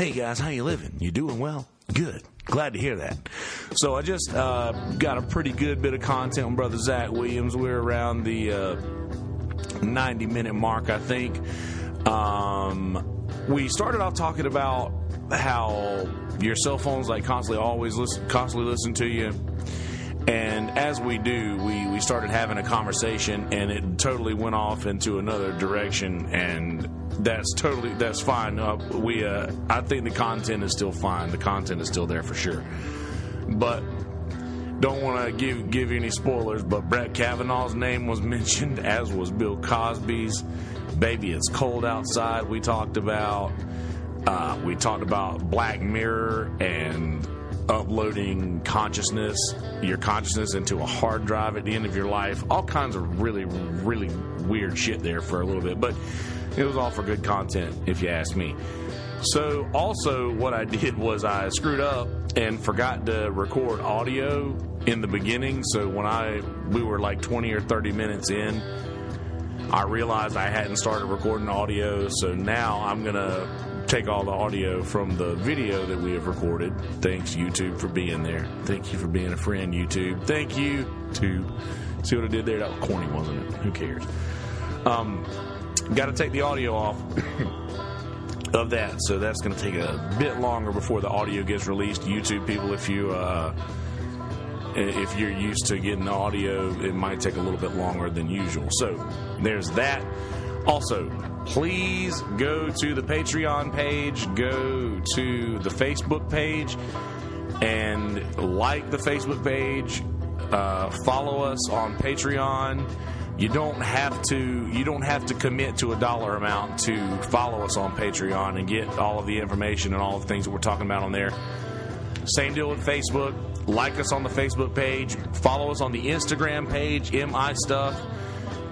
Hey guys, how you living? You doing well? Good. Glad to hear that. So I just uh, got a pretty good bit of content on Brother Zach Williams. We're around the uh, 90 minute mark, I think. Um, we started off talking about how your cell phone's like constantly always listen, constantly listen to you. And as we do, we, we started having a conversation, and it totally went off into another direction, and that's totally that's fine. Uh, we uh, I think the content is still fine. The content is still there for sure, but don't want to give give you any spoilers. But Brett Kavanaugh's name was mentioned, as was Bill Cosby's. Baby, it's cold outside. We talked about. Uh, we talked about Black Mirror and uploading consciousness, your consciousness into a hard drive at the end of your life. All kinds of really, really weird shit there for a little bit, but it was all for good content, if you ask me. So, also, what I did was I screwed up and forgot to record audio in the beginning. So, when I we were like 20 or 30 minutes in, I realized I hadn't started recording audio. So now I'm gonna take all the audio from the video that we have recorded. Thanks, YouTube, for being there. Thank you for being a friend, YouTube. Thank you, to see what I did there. That was corny, wasn't it? Who cares? Um, Got to take the audio off of that, so that's going to take a bit longer before the audio gets released. YouTube people, if you uh, if you're used to getting the audio, it might take a little bit longer than usual. So there's that. Also, please go to the Patreon page, go to the Facebook page, and like the Facebook page. Uh, follow us on Patreon. You don't have to you don't have to commit to a dollar amount to follow us on Patreon and get all of the information and all the things that we're talking about on there. Same deal with Facebook. Like us on the Facebook page. Follow us on the Instagram page, MI Stuff.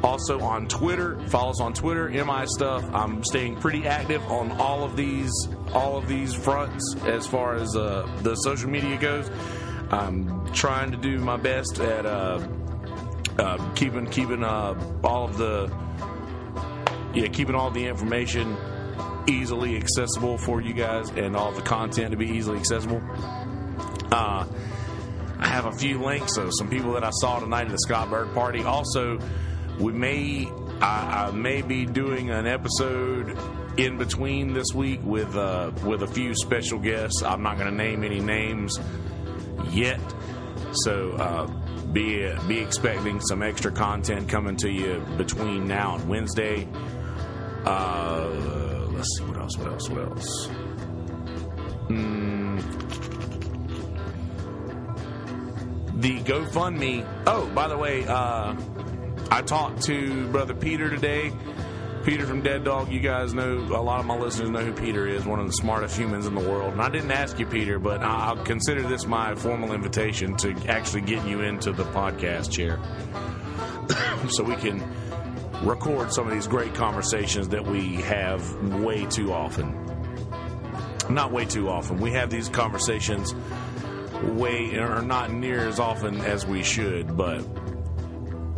Also on Twitter. Follow us on Twitter, MI Stuff. I'm staying pretty active on all of these all of these fronts as far as uh, the social media goes. I'm trying to do my best at uh, uh, keeping keeping uh, all of the yeah keeping all the information easily accessible for you guys and all the content to be easily accessible. Uh, I have a few links of some people that I saw tonight at the Scott Berg party. Also, we may I, I may be doing an episode in between this week with uh, with a few special guests. I'm not going to name any names yet, so uh, be be expecting some extra content coming to you between now and Wednesday. Uh, let's see what else. What else? What else? Mm, the GoFundMe. Oh, by the way, uh, I talked to brother Peter today. Peter from Dead Dog, you guys know, a lot of my listeners know who Peter is, one of the smartest humans in the world. And I didn't ask you, Peter, but I'll consider this my formal invitation to actually get you into the podcast chair so we can record some of these great conversations that we have way too often. Not way too often. We have these conversations way, or not near as often as we should, but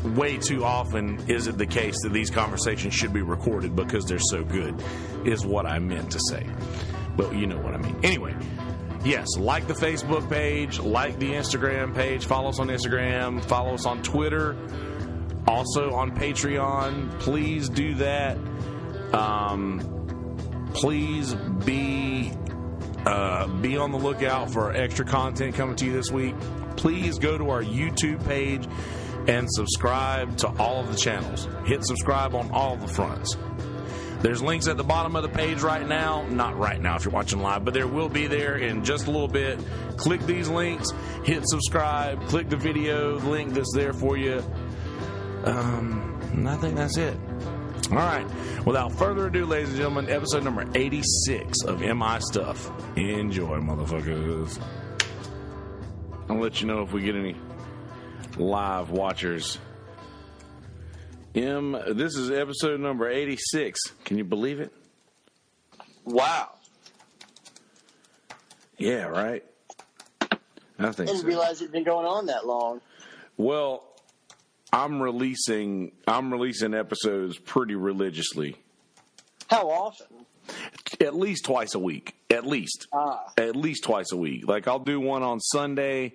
way too often is it the case that these conversations should be recorded because they're so good, is what I meant to say. But you know what I mean. Anyway, yes, like the Facebook page, like the Instagram page, follow us on Instagram, follow us on Twitter, also on Patreon. Please do that. Um, please be uh, be on the lookout for extra content coming to you this week. Please go to our YouTube page and subscribe to all of the channels. Hit subscribe on all the fronts. There's links at the bottom of the page right now. Not right now if you're watching live, but there will be there in just a little bit. Click these links, hit subscribe, click the video link that's there for you. Um, and I think that's it. All right. Without further ado, ladies and gentlemen, episode number 86 of MI Stuff. Enjoy, motherfuckers. I'll let you know if we get any live watchers. M, this is episode number 86. Can you believe it? Wow. Yeah, right? I think Didn't so. realize it'd been going on that long. Well, I'm releasing I'm releasing episodes pretty religiously. How often? at least twice a week. At least. Ah. At least twice a week. Like I'll do one on Sunday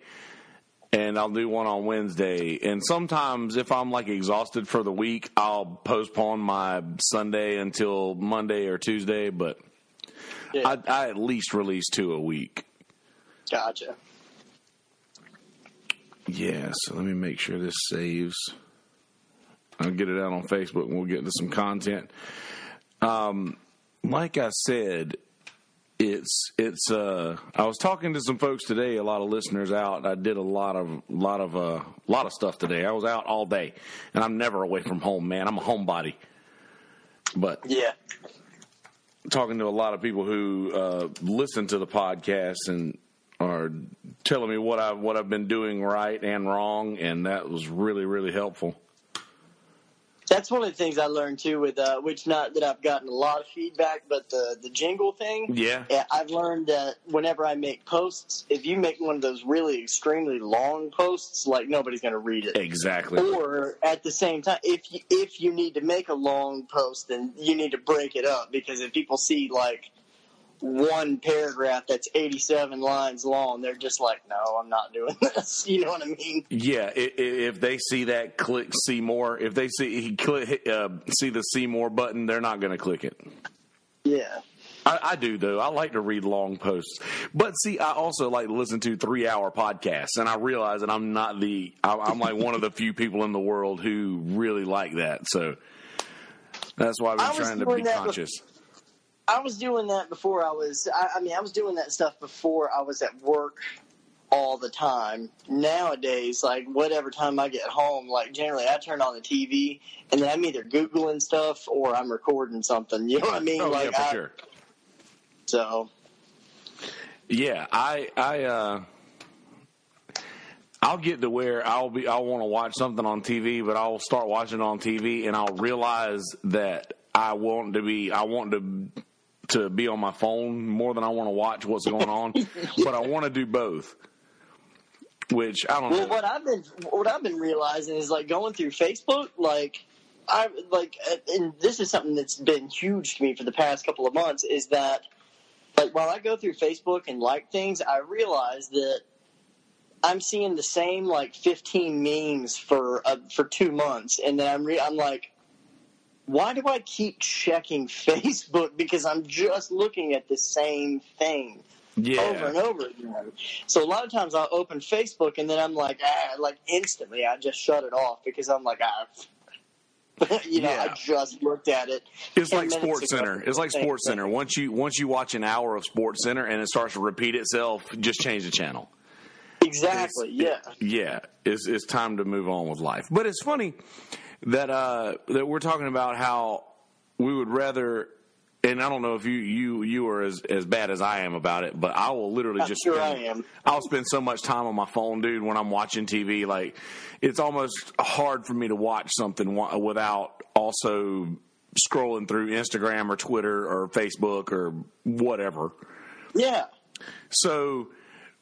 and I'll do one on Wednesday. And sometimes if I'm like exhausted for the week, I'll postpone my Sunday until Monday or Tuesday, but Yeah. I, I at least release two a week. Gotcha. Yeah, so let me make sure this saves. I'll get it out on Facebook and we'll get into some content. Um, like I said, it's it's uh I was talking to some folks today, a lot of listeners out. I did a lot of lot of uh lot of stuff today. I was out all day and I'm never away from home, man. I'm a homebody. But Yeah. talking to a lot of people who uh, listen to the podcast and are telling me what I what I've been doing right and wrong, and that was really really helpful. That's one of the things I learned too with uh, which not that I've gotten a lot of feedback, but the the jingle thing. Yeah. I've learned that whenever I make posts, if you make one of those really extremely long posts, like nobody's going to read it. Exactly. Or at the same time, if you, if you need to make a long post, then you need to break it up because if people see like one paragraph that's 87 lines long, they're just like, no, I'm not doing this. You know what I mean? Yeah, if they see that, click see more. If they see he click uh, see the see more button, they're not going to click it. Yeah. I, I do though. I like to read long posts, but see, I also like to listen to three hour podcasts, and I realize that I'm not the. I- I'm like one of the few people in the world who really like that. So that's why I've been trying to be conscious. I was doing that before I was. I, I mean, I was doing that stuff before I was at work all the time. Nowadays, like whatever time I get home, like generally I turn on the TV and then I'm either googling stuff or I'm recording something. You know what I mean? Oh like yeah, for I, sure. So Yeah, I I uh I'll get to where I'll be I want to watch something on TV, but I'll start watching it on TV and I'll realize that I want to be I want to to be on my phone more than I want to watch what's going on, but I want to do both. Which I don't Well, know. what I've been what I've been realizing is like going through Facebook, like I like, uh, and this is something that's been huge to me for the past couple of months. Is that like while I go through Facebook and like things, I realize that I'm seeing the same like 15 memes for uh, for two months, and then I'm re- I'm like. Why do I keep checking Facebook? Because I'm just looking at the same thing yeah. over and over again. So a lot of times I'll open Facebook and then I'm like, ah, like instantly I just shut it off because I'm like, ah, you know, Yeah. I just looked at it. It's like Sports. Center. It's like Sports. Center. Once you once you watch an hour of Sports Center and it starts to repeat itself, just change the channel. Exactly. Yeah. yeah, it's it's time to move on with life. But it's funny that uh, that we're talking about how we would rather. And I don't know if you you you are as as bad as I am about it, but I will literally just sure spend, I am. I'll spend so much time on my phone, dude, when I'm watching TV. Like it's almost hard for me to watch something without also scrolling through Instagram or Twitter or Facebook or whatever. Yeah. So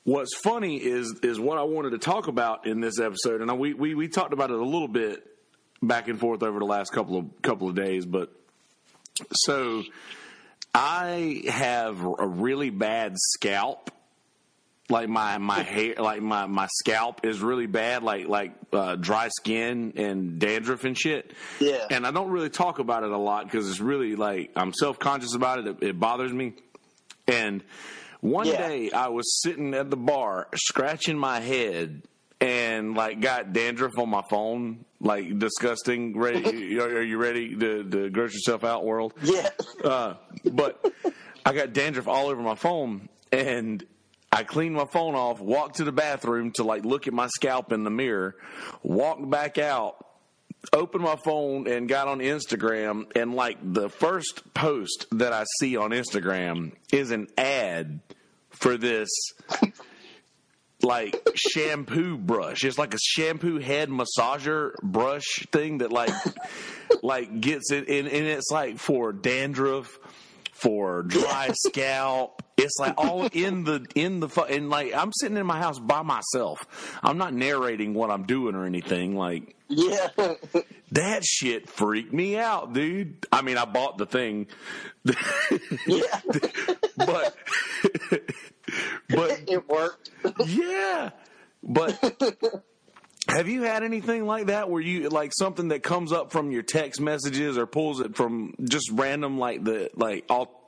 what's funny is is what I wanted to talk about in this episode, and I, we, we we talked about it a little bit back and forth over the last couple of couple of days, but so I have a really bad scalp. Like my my hair, like my my scalp is really bad, like like uh, dry skin and dandruff and shit. Yeah. And I don't really talk about it a lot because it's really like I'm self conscious about it. it. It bothers me. And one Yeah. day I was sitting at the bar scratching my head and like got dandruff on my phone, like disgusting. Ready? are you ready to, to gross yourself out, world? Yeah. Uh, but I got dandruff all over my phone, and I cleaned my phone off, walked to the bathroom to like look at my scalp in the mirror, walked back out, opened my phone, and got on Instagram. And like the first post that I see on Instagram is an ad for this. Like shampoo brush. It's like a shampoo head massager brush thing that like like gets it in and it's like for dandruff, for dry scalp, It's like all in the in the and like I'm sitting in my house by myself. I'm not narrating what I'm doing or anything. Like Yeah. that shit freaked me out, dude. I mean, I bought the thing, yeah. but but it worked. yeah, but. Have you had anything like that where you like something that comes up from your text messages or pulls it from just random like the like all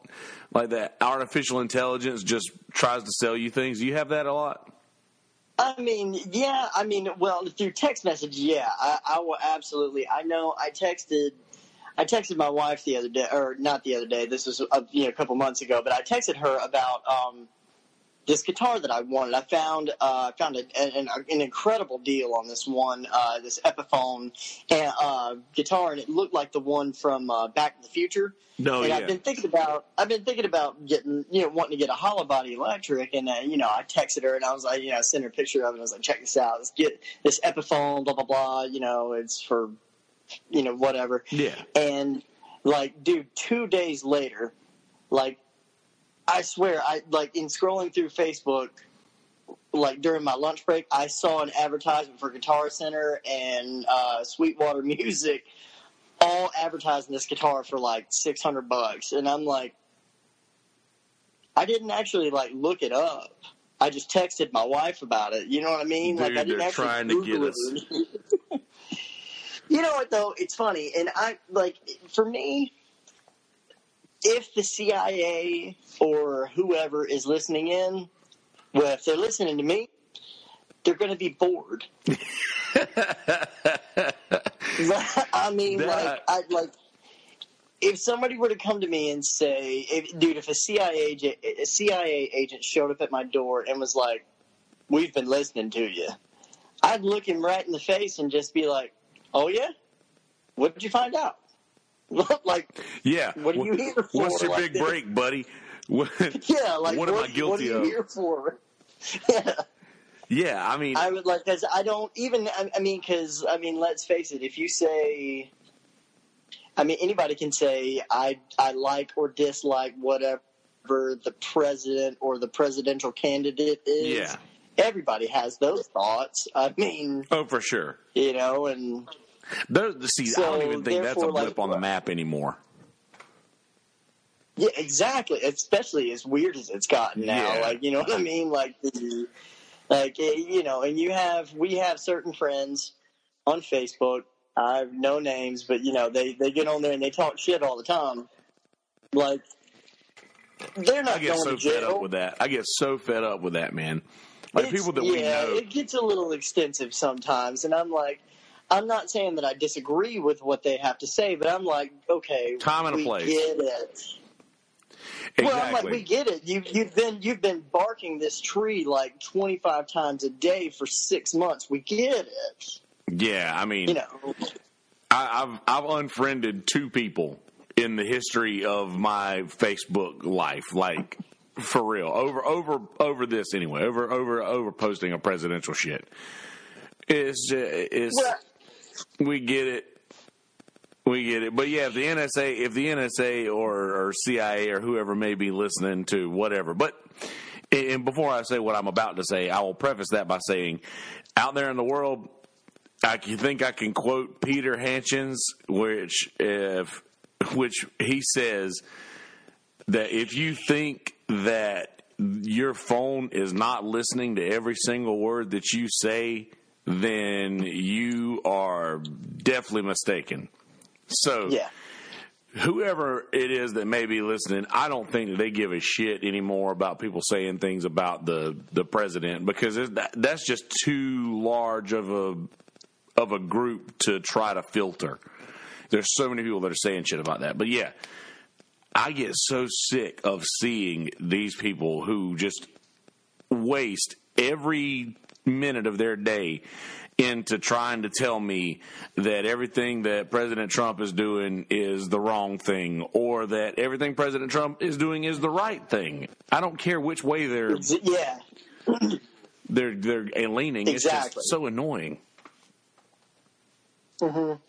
like that artificial intelligence just tries to sell you things? Do you have that a lot? I mean, yeah. I mean, well, through text message, yeah. I, I will absolutely. I know. I texted. I texted my wife the other day, or not the other day. This was a, you know a couple months ago, but I texted her about um, this guitar that I wanted. I found uh, found a, an, an incredible deal on this one, uh, this Epiphone and, uh, guitar, and it looked like the one from uh, Back to the Future. No, and yeah. I've been thinking about I've been thinking about getting you know wanting to get a hollow body electric, and uh, you know I texted her and I was like you know I sent her a picture of it. and I was like check this out, let's get this Epiphone, blah blah blah. You know it's for you know whatever. Yeah. And like, dude, two days later, like I swear, I like in scrolling through Facebook, like during my lunch break, I saw an advertisement for Guitar Center and uh, Sweetwater Music, all advertising this guitar for like six hundred bucks, and I'm like, I didn't actually like look it up. I just texted my wife about it. You know what I mean? like I didn't they're actually trying to get us. you know what though? It's funny, and I like for me if the CIA or whoever is listening in, well, if they're listening to me, they're going to be bored. I mean, like, I like. If somebody were to come to me and say, if, "Dude, if a CIA agent, a CIA agent showed up at my door and was like, "We've been listening to you," I'd look him right in the face and just be like, "Oh yeah, what did you find out?" like, Yeah. What are you here for? What's your Like big this? break, buddy? What, Yeah, like What am I guilty of? what are you of? here for? Yeah, yeah, I mean, I would like because I don't even. I, I mean, because I mean, let's face it. If you say, I mean, anybody can say I I like or dislike whatever the president or the presidential candidate is. yeah. Everybody has those thoughts. I mean, Oh, for sure. you know, and Those, see, I don't even think that's a blip like, on the map anymore. Yeah, exactly. Especially as weird as it's gotten now. Yeah. Like, you know what I mean? Like the, like eh, you know, and you have we have certain friends on Facebook. I have no names, but you know they they get on there and they talk shit all the time. Like they're I not get going so to jail. fed up with that. I get so fed up with that, man. Like It's- people that yeah, we know. it gets a little extensive sometimes, and I'm like. I'm not saying that I disagree with what they have to say, but I'm like, okay, Time and a we place. get it. Well, I'm like, we get it. You, you've been you've been barking this tree like 25 times a day for six months. We get it. yeah, I mean, You know, I, I've I've unfriended two people in the history of my Facebook life, like for real, over over over this anyway, over over over posting a presidential shit. It's just, it's well, we get it. We get it, but yeah, if the NSA, if the NSA or, or CIA or whoever may be listening to whatever, but and before I say what I'm about to say, I will preface that by saying, out there in the world, I think I can quote Peter Hanchins, which if which he says that if you think that your phone is not listening to every single word that you say, then you are definitely mistaken. So yeah, whoever it is that may be listening, I don't think that they give a shit anymore about people saying things about the the president because that, that's just too large of a of a group to try to filter. There's so many people that are saying shit about that, but yeah, I get so sick of seeing these people who just waste every minute of their day into trying to tell me that everything that President Trump is doing is the wrong thing or that everything President Trump is doing is the right thing. I don't care which way they're yeah. they're they're leaning. It's Exactly. just so annoying. Mhm.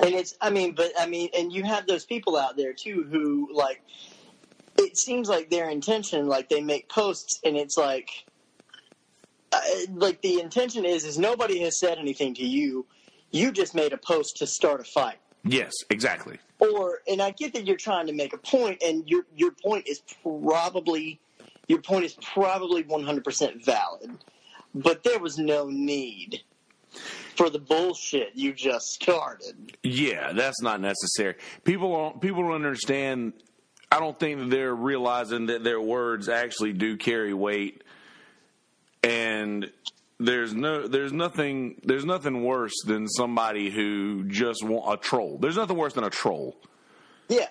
And it's, I mean, but I mean, and you have those people out there too who like, it seems like their intention, like they make posts, and it's like, Uh, like the intention is, is nobody has said anything to you. You just made a post to start a fight. Yes, exactly. Or, and I get that you're trying to make a point, and your your point is probably your point is probably 100% valid, but there was no need for the bullshit you just started. Yeah, that's not necessary. People don't people don't understand. I don't think that they're realizing that their words actually do carry weight, and there's no there's nothing there's nothing worse than somebody who just want a troll. There's nothing worse than a troll. Yeah.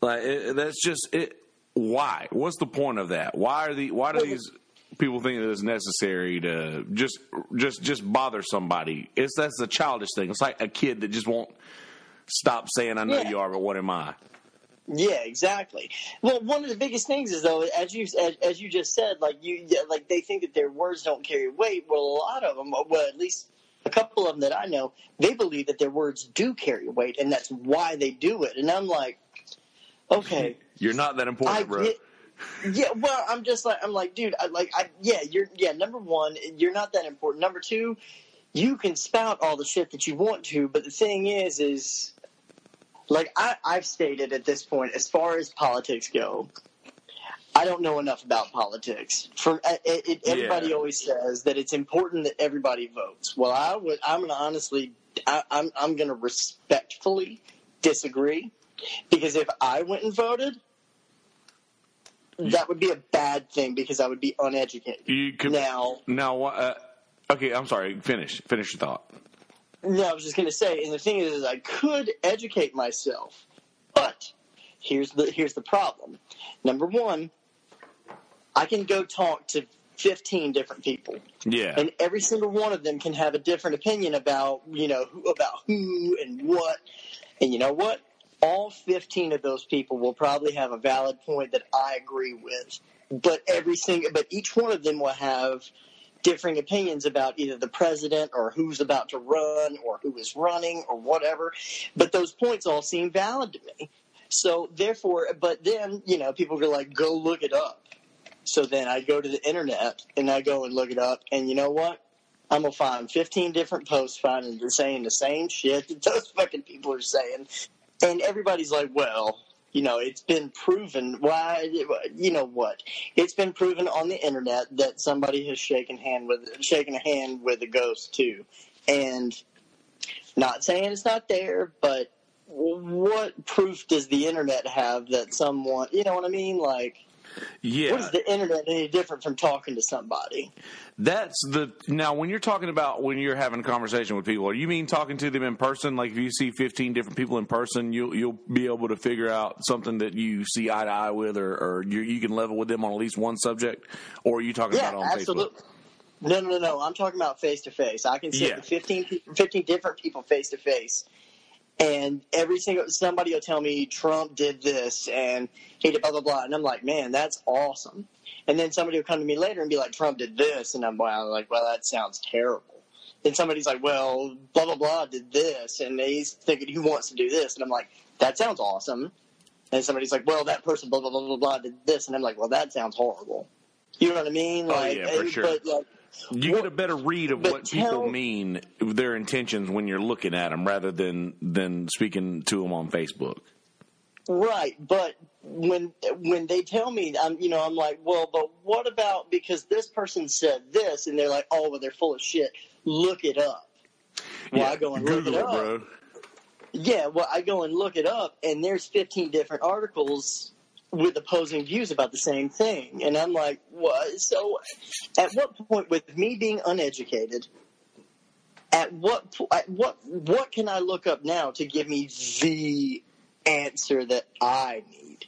Like it, that's just it. Why? What's the point of that? Why are the why do these people think that it's necessary to just just just bother somebody? It's that's a childish thing. It's like a kid that just won't stop saying "I know Yeah. you are," but what am I? Yeah, exactly. Well, one of the biggest things is though, as you as, as you just said, like you like they think that their words don't carry weight. Well, a lot of them, well, at least a couple of them that I know, they believe that their words do carry weight, and that's why they do it. And I'm like, okay, You're not that important, I bro. get. Yeah, well, I'm just like I'm like, dude, I like, I yeah, you're yeah. Number one, you're not that important. Number two, you can spout all the shit that you want to, but the thing is, is like I, I've stated at this point, as far as politics go, I don't know enough about politics. For it, it, everybody Yeah. always says that it's important that everybody votes. Well, I would. I'm gonna honestly, I, I'm I'm gonna respectfully disagree because if I went and voted, that would be a bad thing because I would be uneducated. You could Now, now. Uh, okay, I'm sorry. Finish. Finish your thought. No, I was just going to say, and the thing is, is, I could educate myself, but here's the here's the problem. Number one, I can go talk to fifteen different people, Yeah. and every single one of them can have a different opinion about you know who, about who and what, and you know what? All fifteen of those people will probably have a valid point that I agree with, but every single but each one of them will have differing opinions about either the president or who's about to run or who is running or whatever. But those points all seem valid to me. So therefore, but then, you know, people are like, go look it up. So then I go to the internet and I go and look it up. And you know what? I'm to find 15 different posts finding they're saying the same shit that those fucking people are saying. And everybody's like, well, you know, it's been proven. Why? You know what? It's been proven on the internet that somebody has shaken hand with shaken a hand with a ghost too, and not saying it's not there, but what proof does the internet have that someone? You know what I mean? Like, yeah. what is the internet any different from talking to somebody? That's the now when you're talking about when you're having a conversation with people, you mean talking to them in person? Like if you see 15 different people in person, you'll you'll be able to figure out something that you see eye to eye with, or, or you, you can level with them on at least one subject. Or are you talking Yeah, about on absolutely. Facebook? No, no, no, no. I'm talking about face to face. I can see Yeah. 15, 15 different people face to face, and every single somebody will tell me Trump did this and he did blah blah blah, and I'm like, man, that's awesome. And then somebody will come to me later and be like, Trump did this, and I'm like, well, that sounds terrible. Then somebody's like, well, blah blah blah did this, and he's thinking he wants to do this, and I'm like, that sounds awesome. And somebody's like, well, that person blah blah blah blah blah did this, and I'm like, well, that sounds horrible. You know what I mean? Oh, Like, yeah, for sure. But like, You get a better read of what people mean, their intentions when you're looking at them, rather than than speaking to them on Facebook. Right, but when when they tell me, I'm you know I'm like, well, but what about because this person said this, and they're like, oh, well, they're full of shit. Look it up. Well, I go and Google look it, it up. bro. Yeah, well, I go and look it up, and there's 15 different articles with opposing views about the same thing, and I'm like, what? So, at what point, with me being uneducated, at what at what what can I look up now to give me the answer that I need?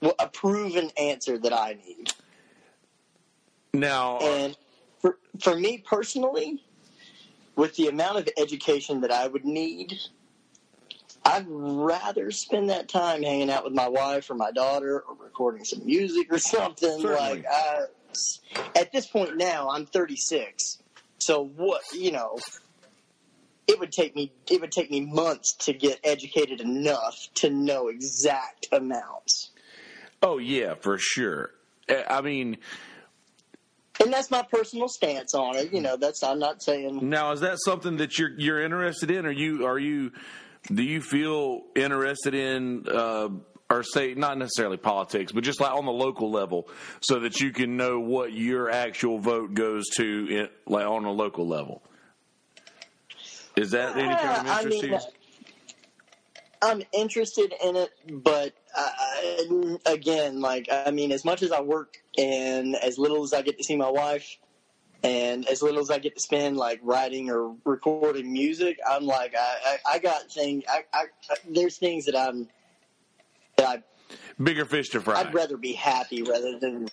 Well, a proven answer that I need. Now, uh, And for, for me personally, with the amount of education that I would need, I'd rather spend that time hanging out with my wife or my daughter or recording some music or something. Certainly. Like, I, at this point now, I'm 36. So what, you know, it would take me it would take me months to get educated enough to know exact amounts. Oh yeah, for sure. Eh, I mean, and that's my personal stance on it. You know, that's I'm not saying. Now, is that something that you're you're interested in? Are you are you do you feel interested in? Uh, or say not necessarily politics, but just like on the local level, so that you can know what your actual vote goes to, in, like on a local level. Is that any kind of interest I mean, to you? I'm interested in it, but uh, again, like I mean, as much as I work and as little as I get to see my wife, and as little as I get to spend like writing or recording music, I'm like I, I, I got things. I, I, there's things that I'm that I bigger fish to fry. I'd rather be happy rather than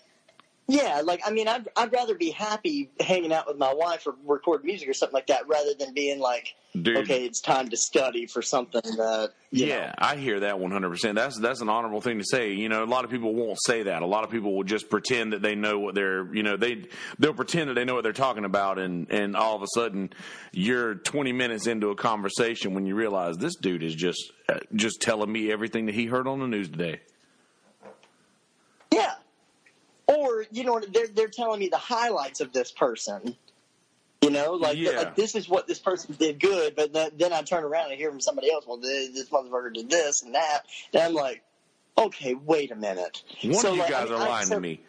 yeah, like I mean, I'd I'd rather be happy hanging out with my wife or record music or something like that, rather than being like, Dude. okay, it's time to study for something that. You yeah, know. I hear that 100. percent That's that's an honorable thing to say. You know, a lot of people won't say that. A lot of people will just pretend that they know what they're. You know, they they'll pretend that they know what they're talking about, and and all of a sudden, you're 20 minutes into a conversation when you realize this dude is just uh, just telling me everything that he heard on the news today. Or you know, they're they're telling me the highlights of this person. You know, like Yeah. like this is what this person did good, but then, then I turn around and hear from somebody else. Well, this, this motherfucker did this and that, and I'm like, okay, wait a minute. One So, of you like, guys I- are I- lying so- to me.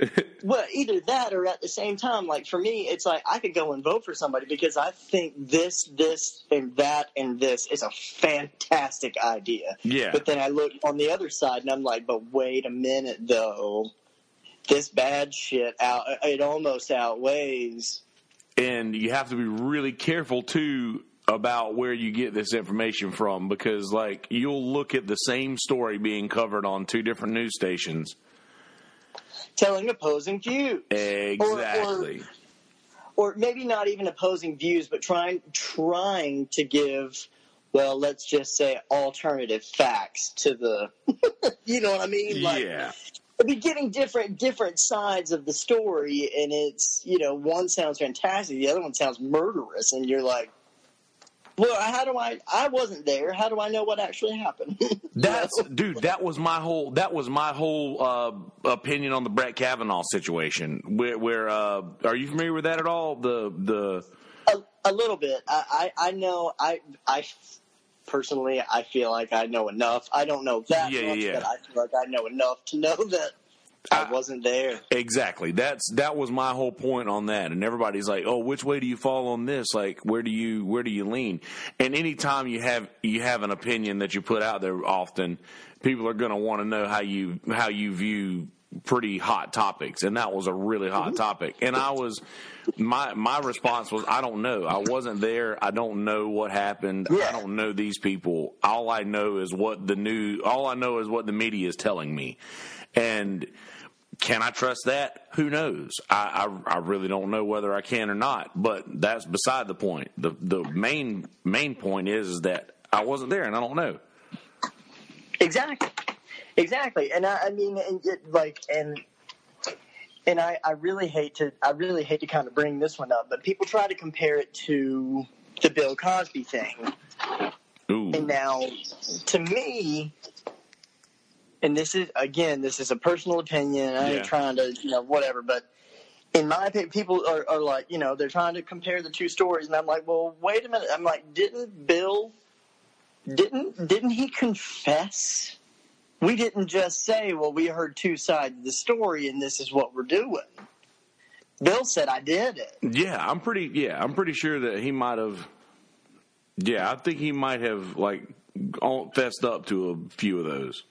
Well, either that or at the same time, like for me, it's like I could go and vote for somebody because I think this, this, and that, and this is a fantastic idea. Yeah. But then I look on the other side and I'm like, but wait a minute though. This bad shit out it almost outweighs and you have to be really careful too about where you get this information from because like you'll look at the same story being covered on two different news stations telling opposing views. exactly or maybe not even opposing views, but trying trying to give, well, let's just say alternative facts to the, you know what I mean? Like, yeah be getting different different sides of the story, and it's you know one sounds fantastic, the other one sounds murderous, and you're like, well, how do I? I wasn't there. How do I know what actually happened? That's dude. That was my whole. That was my whole uh, opinion on the Brett Kavanaugh situation. Where, where uh, are you familiar with that at all? The the a, a little bit. I, I I know. I I personally I feel like I know enough. I don't know that Yeah, much, yeah. but I feel like I know enough to know that I, I- wasn't there. exactly. That's that was my whole point on that. And everybody's like, "Oh, which way do you fall on this? Like, where do you where do you lean?" And anytime you have you have an opinion that you put out there, often people are going to want to know how you how you view pretty hot topics. And that was a really hot mm-hmm. topic. And I was my my response was, "I don't know. I wasn't there. I don't know what happened. I don't know these people. All I know is what the new. All I know is what the media is telling me." And can I trust that? Who knows? I, I I really don't know whether I can or not. But that's beside the point. The the main main point is, is that I wasn't there and I don't know. Exactly, exactly. And I, I mean, and it, like, and and I, I really hate to, I really hate to kind of bring this one up, but people try to compare it to the Bill Cosby thing. Ooh, And now, to me, and this is again, this is a personal opinion. I Yeah. ain't trying to, you know, whatever. But in my opinion, people are, are like, you know, they're trying to compare the two stories, and I'm like, well, wait a minute. I'm like, didn't Bill, didn't didn't he confess? We didn't just say, well, we heard two sides of the story, and this is what we're doing. Bill said, I did it. yeah, I'm pretty. Yeah, I'm pretty sure that he might have. Yeah, I think he might have like all- fessed up to a few of those.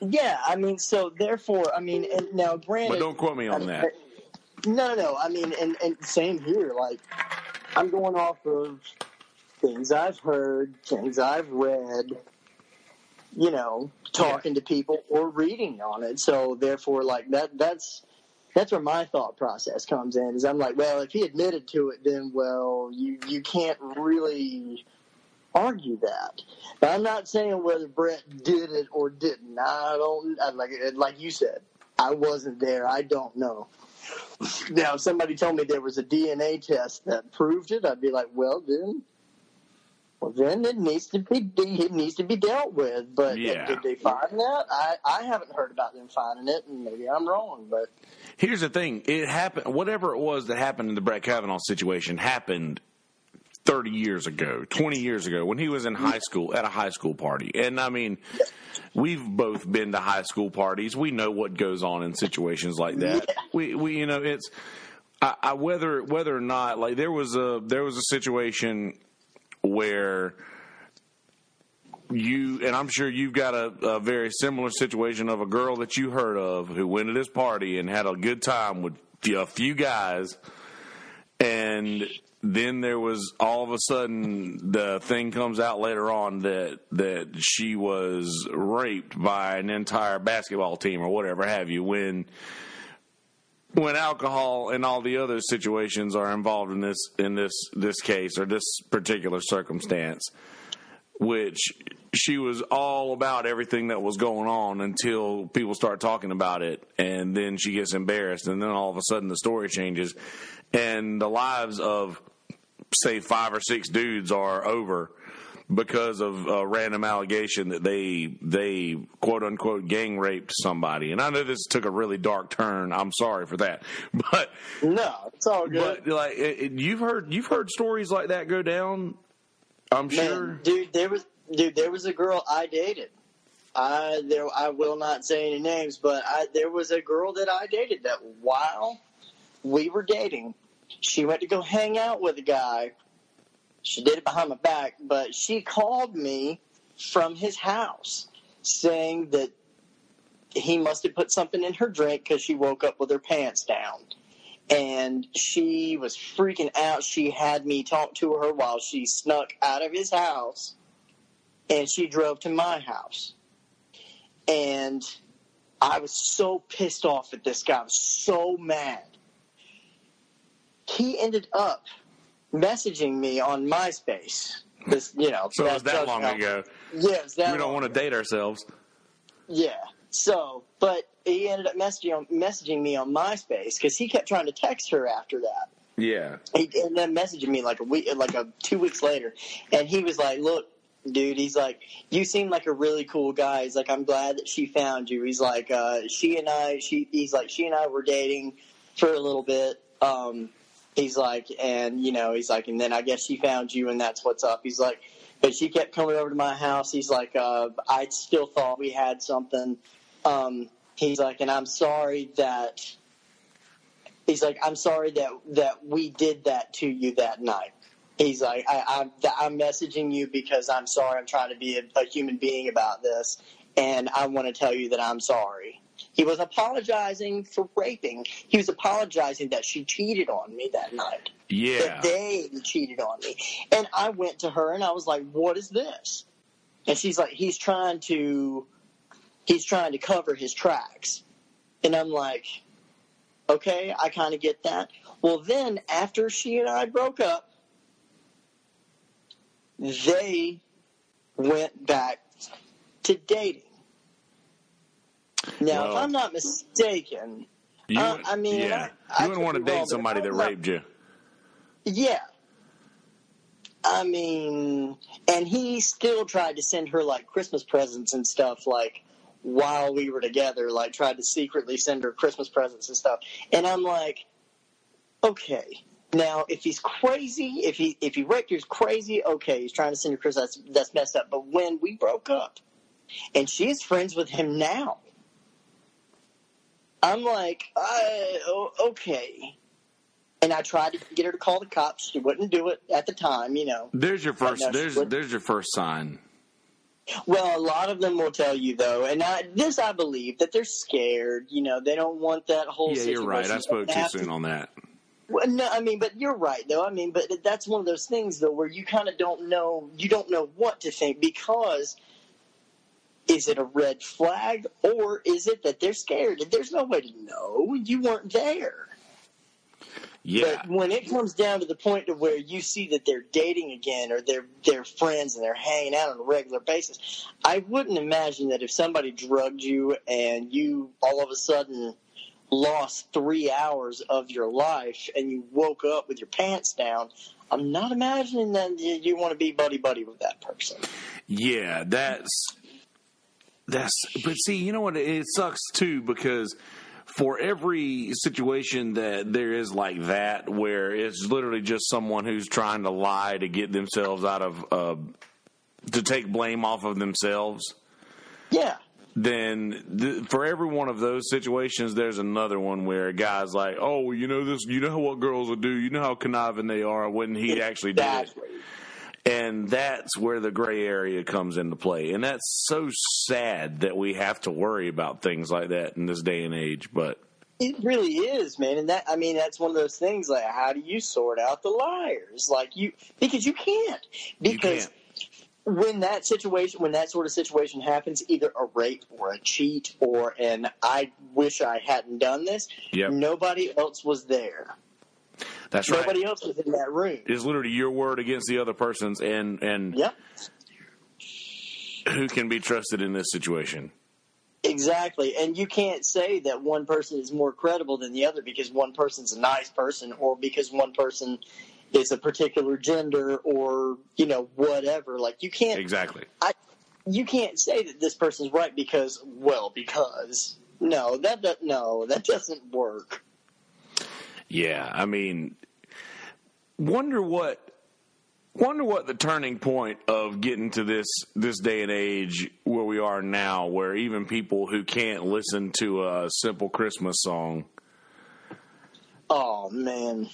Yeah, I mean, so therefore, I mean, and now granted, But don't quote me on that. No, no. I mean, and, and same here. Like, I'm going off of things I've heard, things I've read. You know, talking to people or reading on it. So therefore, like that. That's that's where my thought process comes in. Is I'm like, well, if he admitted to it, then well, you you can't really argue that. But I'm not saying whether Brett did it or didn't. I don't I, like like you said. I wasn't there. I don't know. Now, if somebody told me there was a DNA test that proved it, I'd be like, well, then Well, then it needs to be it needs to be dealt with. But Yeah. did they find that? I I haven't heard about them finding it, and maybe I'm wrong. But Here's the thing: it happened. Whatever it was that happened in the Brett Kavanaugh situation happened 30 years ago, 20 years ago, when he was in high school at a high school party. And I mean, we've both been to high school parties. We know what goes on in situations like that. Yeah. We, we, you know, it's I, I, whether whether or not like there was a there was a situation where you and I'm sure you've got a, a very similar situation of a girl that you heard of who went to this party and had a good time with a few guys, and then there was all of a sudden the thing comes out later on that that she was raped by an entire basketball team or whatever have you when when alcohol and all the other situations are involved in this in this this case or this particular circumstance which she was all about everything that was going on until people start talking about it and then she gets embarrassed and then all of a sudden the story changes and the lives of say five or six dudes are over because of a random allegation that they they quote unquote gang raped somebody and i know this took a really dark turn i'm sorry for that but no, it's all good. but like it, it- you've heard you've heard stories like that go down i'm Man, sure dude, there was dude, there was a girl I dated. I there I will not say any names, but I there was a girl that I dated that while we were dating, she went to go hang out with a guy. She did it behind my back, but she called me from his house saying that he must have put something in her drink because she woke up with her pants down and she was freaking out. She had me talk to her while she snuck out of his house and she drove to my house. And I was so pissed off at this guy. I was so mad. He ended up messaging me on MySpace. This, you know, so it was that long ago Yeah, it was that we don't want to date ourselves Yeah. So, but he ended up messaging messaging me on MySpace because he kept trying to text her after that. yeah He and then messaging me like a week, like a two weeks later, and he was like, "Look, dude," he's like, "You seem like a really cool guy." He's like, "I'm glad that she found you." He's like, uh, "She and I, she," he's like, "She and I were dating for a little bit." Um, he's like, and you know, he's like, and then I guess she found you, and that's what's up. He's like, but she kept coming over to my house. He's like, uh, I still thought we had something. Um, he's like, and I'm sorry that he's like, I'm sorry that that we did that to you that night. He's like, I, I'm I'm messaging you because I'm sorry. I'm trying to be a, a human being about this, and I want to tell you that I'm sorry. He was apologizing for raping. He was apologizing that she cheated on me that night. yeah That they cheated on me. And I went to her and I was like, "What is this?" And she's like, "He's trying to, he's trying to cover his tracks." And I'm like, "Okay, I kind of get that." Well, then after she and I broke up, they went back to dating. Now, Well- if I'm not mistaken, you, uh, I mean, yeah I- I you wouldn't want to be wrong, date somebody that not- raped you Yeah. I mean, and he still tried to send her like Christmas presents and stuff, like while we were together, like tried to secretly send her Christmas presents and stuff. And I'm like, okay. Now, if he's crazy, if he if he raped you, he's crazy. Okay, he's trying to send you Christmas. That's that's messed up. But when we broke up, and she's friends with him now, I'm like, uh, I, oh, okay. And I tried to get her to call the cops. She wouldn't do it at the time, you know. there's your first there's there's your first sign Well, a lot of them will tell you though, and I, this I believe that they're scared. You know, they don't want that whole. yeah you're right i spoke too soon to- on that Well, no, I mean, but you're right though. I mean, but that's one of those things though where you kind of don't know. You don't know what to think because is it a red flag or is it that they're scared? And There's nobody? no way to know. You weren't there. yeah But when it comes down to the point of where you see that they're dating again or they're they're friends and they're hanging out on a regular basis, I wouldn't imagine that if somebody drugged you and you all of a sudden lost three hours of your life and you woke up with your pants down, I'm not imagining that you, you want to be buddy buddy with that person. Yeah, that's that's. But see, you know what? It sucks too because for every situation that there is like that, where it's literally just someone who's trying to lie to get themselves out of uh, to take blame off of themselves. Yeah. Then th- for every one of those situations, there's another one where a guy's like, "Oh, you know this. You know what girls will do. You know how conniving they are when he actually did it." And that's where the gray area comes into play. And that's so sad that we have to worry about things like that in this day and age. But It really is, man. And that I mean that's one of those things like how do you sort out the liars? Like you because you can't. you Because can't. when that situation when that sort of situation happens, either a rape or a cheat or an I wish I hadn't done this, Yep. nobody else was there. That's right. Nobody else was in that room. It's literally your word against the other person's, and and Yep. who can be trusted in this situation? Exactly. And you can't say that one person is more credible than the other because one person's a nice person or because one person is a particular gender or, you know, whatever. Like you can't Exactly. I, you can't say that this person's right because well, because no, that does no, that doesn't work. Yeah, I mean, wonder what wonder what the turning point of getting to this this day and age where we are now, where even people who can't listen to a simple Christmas song Oh man.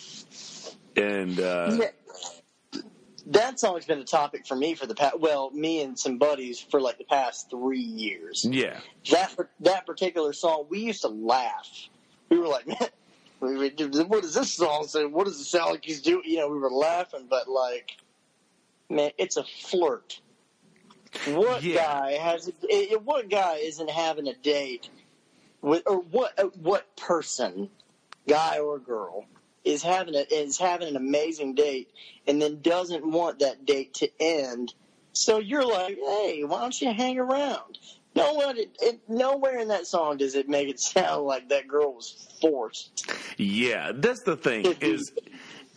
and uh, Yeah. That song's been a topic for me for the past well, me and some buddies for like the past 3 years. yeah, that that particular song, we used to laugh. We were like, man, we were, dude, what does this song say? What does it sound like he's doing? You know, we were laughing, but like, man, it's a flirt. What Yeah. guy has? eh, What guy isn't having a date with, or what? uh, What person, guy or girl, is having a is having an amazing date and then doesn't want that date to end? So you're like, hey, why don't you hang around? No one, it, it, nowhere in that song does it make it sound like that girl was forced. yeah. That's the thing is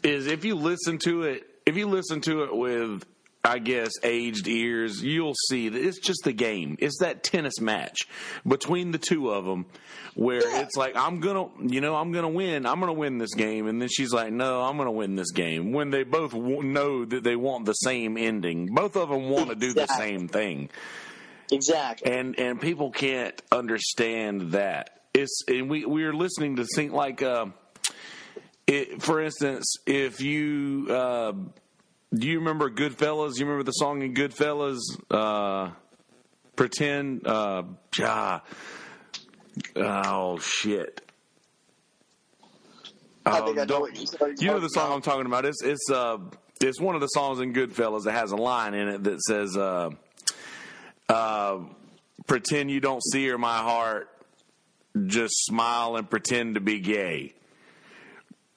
is if you listen to it, if you listen to it with I guess aged ears, you'll see that it's just a game. It's that tennis match between the two of them, where Yeah. it's like I'm gonna, you know, I'm gonna win. I'm gonna win this game, and then she's like, No, I'm gonna win this game. When they both w- know that they want the same ending, both of them want to do the same thing, Exactly. and and people can't understand that. It's and we we are listening to think like. Uh, it, for instance, if you uh, do you remember Goodfellas? You remember the song in Goodfellas? Uh, pretend. Uh, ah, oh shit! I think I know don't- what you're you know the song. I'm talking about. It's it's uh it's one of the songs in Goodfellas that has a line in it that says uh, "Pretend you don't see her, my heart. Just smile and pretend to be gay."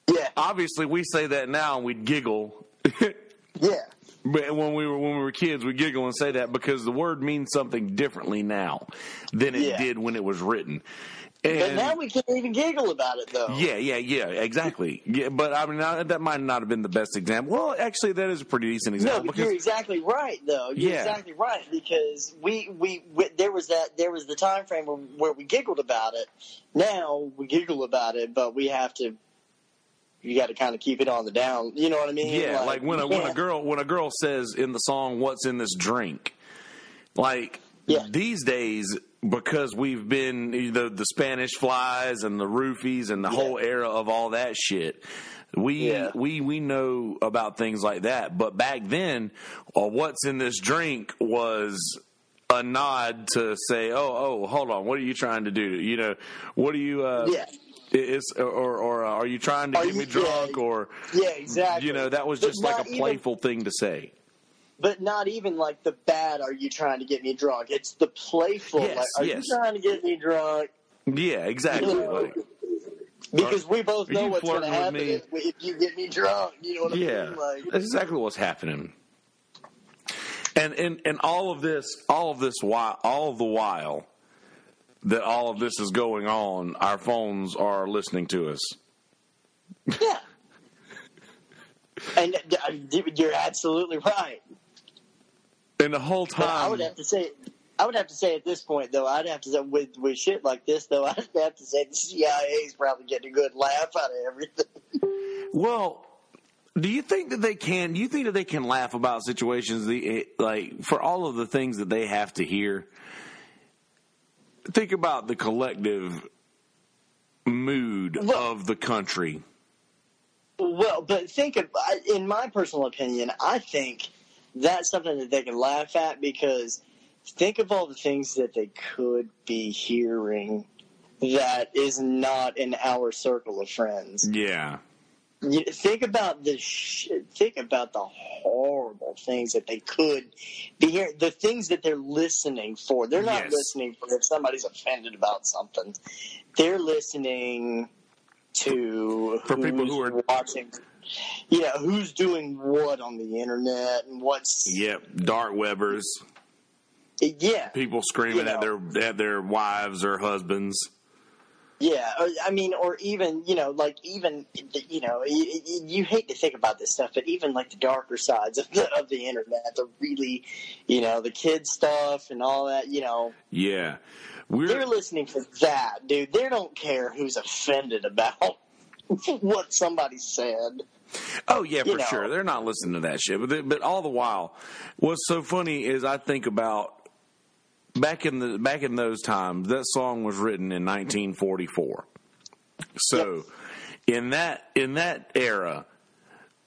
Yeah, Obviously, we say that now and we'd giggle. yeah. But when we were when we were kids, we giggle and say that because the word means something differently now than it Yeah. did when it was written. But And now we can't even giggle about it, though. yeah, yeah, yeah, exactly. Yeah, but I mean I- that might not have been the best example. Well, actually, that is a pretty decent No, example but you're exactly right, though. You're Yeah. exactly right because we, we we there was that there was the time frame where, where we giggled about it. Now we giggle about it, but we have to. You got to kind of keep it on the down. You know what I mean? yeah, like when a you when a girl when a girl says in the song "What's in this drink," like Yeah. these days because we've been the the Spanish flies and the roofies and the Yeah. whole era of all that shit. We Yeah. we we know about things like that, but back then, uh, what's in this drink was a nod to say, "Oh, oh, hold on, what are you trying to do? You know, what are you? Uh, Yeah. It's or or uh, are you trying to Are get you- me drunk yeah. or Yeah, exactly. you know that was But just like a even- playful thing to say. But not even like the bad. Are you trying to get me drunk? It's the playful. Yes, like, are yes. you trying to get me drunk? Yeah, exactly. You know, Like, because we both know what's going to happen if, if you get me drunk. You know what I yeah, mean? Like, that's exactly what's happening. And and and all of this, all of this, while all the while that all of this is going on, our phones are listening to us. yeah. And uh, you're absolutely right. And the whole But I time, would have to say, I would have to say at this point though, I'd have to say with with shit like this though, I'd have to say the CIA is probably getting a good laugh out of everything. well, do you think that they can? Do you think that they can laugh about situations the eh, like for all of the things that they have to hear? Think about the collective mood Well- of the country. Well, but think of, in my personal opinion, I think that's something that they can laugh at because think of all the things that they could be hearing that is not in our circle of friends. Yeah. You think about the sh- think about the horrible things that they could be hearing. The things that they're listening for. They're not Yes. listening for if somebody's offended about something. They're listening to For people who are- watching. Know who's doing what on the internet and what's Yep. Dark webbers, yeah people screaming You at their at their wives or husbands. Yeah, uh, I mean, or even you know, like even you know, you, you hate to think about this stuff, but even like the darker sides of the of the internet, the really, you know, the kid stuff and all that. You know, Yeah. they're We're listening for that, dude. They don't care who's offended about what somebody said. Oh yeah, for you know. sure. They're not listening to that shit. But they, but all the while, what's so funny is I think about back in the back in those times. That song was written in 1944. So in that in that era,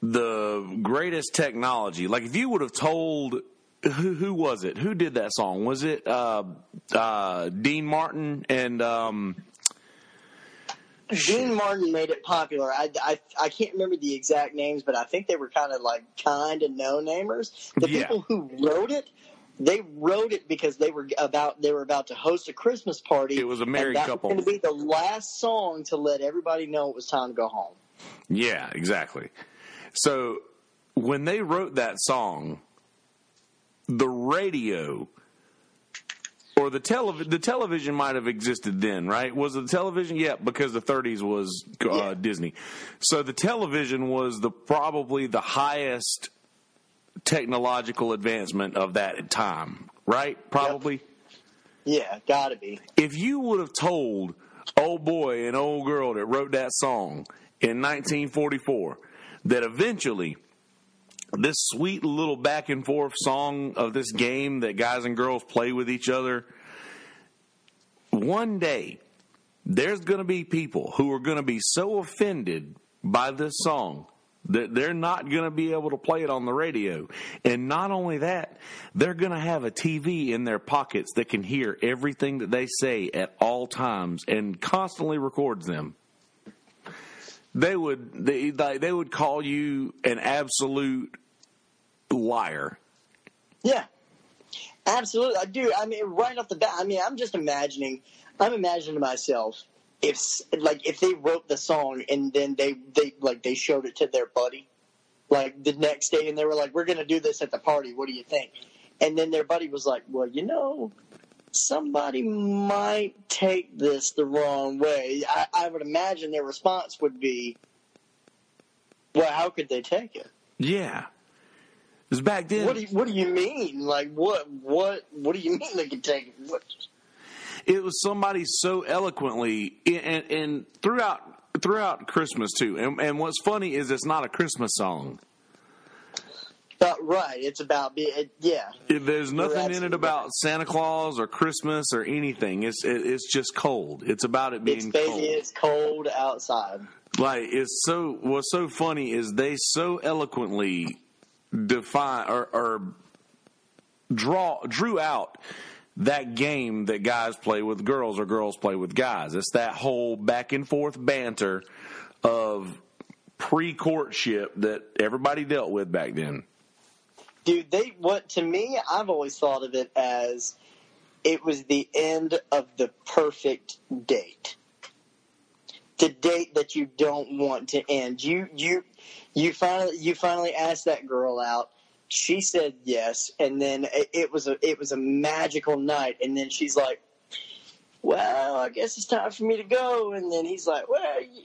the greatest technology. Like if you would have told. Who, who was it? Who did that song? Was it uh, uh, Dean Martin and um, Dean Martin made it popular. I, I, I can't remember the exact names, but I think they were kind of like kind of no namers. The Yeah. people who wrote it, they wrote it because they were about they were about to host a Christmas party. It was a married and that couple. Was going to be the last song to let everybody know it was time to go home. Yeah, exactly. So when they wrote that song, the radio or the television, the television might have existed then, right? Was the television? Yeah, because the 30s was uh, Yeah. Disney. So the television was the probably the highest technological advancement of that time, right? Probably. Yeah, gotta be. If you would have told old boy and old girl that wrote that song in 1944 that eventually this sweet little back and forth song of this game that guys and girls play with each other, one day there's going to be people who are going to be so offended by this song that they're not going to be able to play it on the radio. And not only that, they're going to have a TV in their pockets that can hear everything that they say at all times and constantly records them. They would they they would call you an absolute liar. Yeah, absolutely. Uh, I do. I mean, right off the bat, I mean, I'm just imagining. I'm imagining to myself if, like, if they wrote the song and then they they like they showed it to their buddy, like the next day, and they were like, "We're gonna do this at the party. What do you think?" And then their buddy was like, "Well, you know." Somebody might take this the wrong way. I, I would imagine their response would be, "Well, how could they take it?" Yeah. Because back then What do you, what do you mean? Like what what what do you mean they could take it? What? it was somebody so eloquently and, and throughout throughout Christmas too. And, and what's funny is it's not a Christmas song. But right, it's about be it, yeah. There's nothing in it about Santa Claus or Christmas or anything. It's it, it's just cold. It's about it It's being baby, cold. it's cold outside. Like it's so. What's so funny is they so eloquently define or, or draw drew out that game that guys play with girls or girls play with guys. It's that whole back and forth banter of pre courtship that everybody dealt with back then. Dude, they what to me, I've always thought of it as it was the end of the perfect date. The date that you don't want to end. You you you finally you finally asked that girl out. She said yes, and then it, it was a it was a magical night. And then she's like, "Well, I guess it's time for me to go." And then he's like, "Well, you,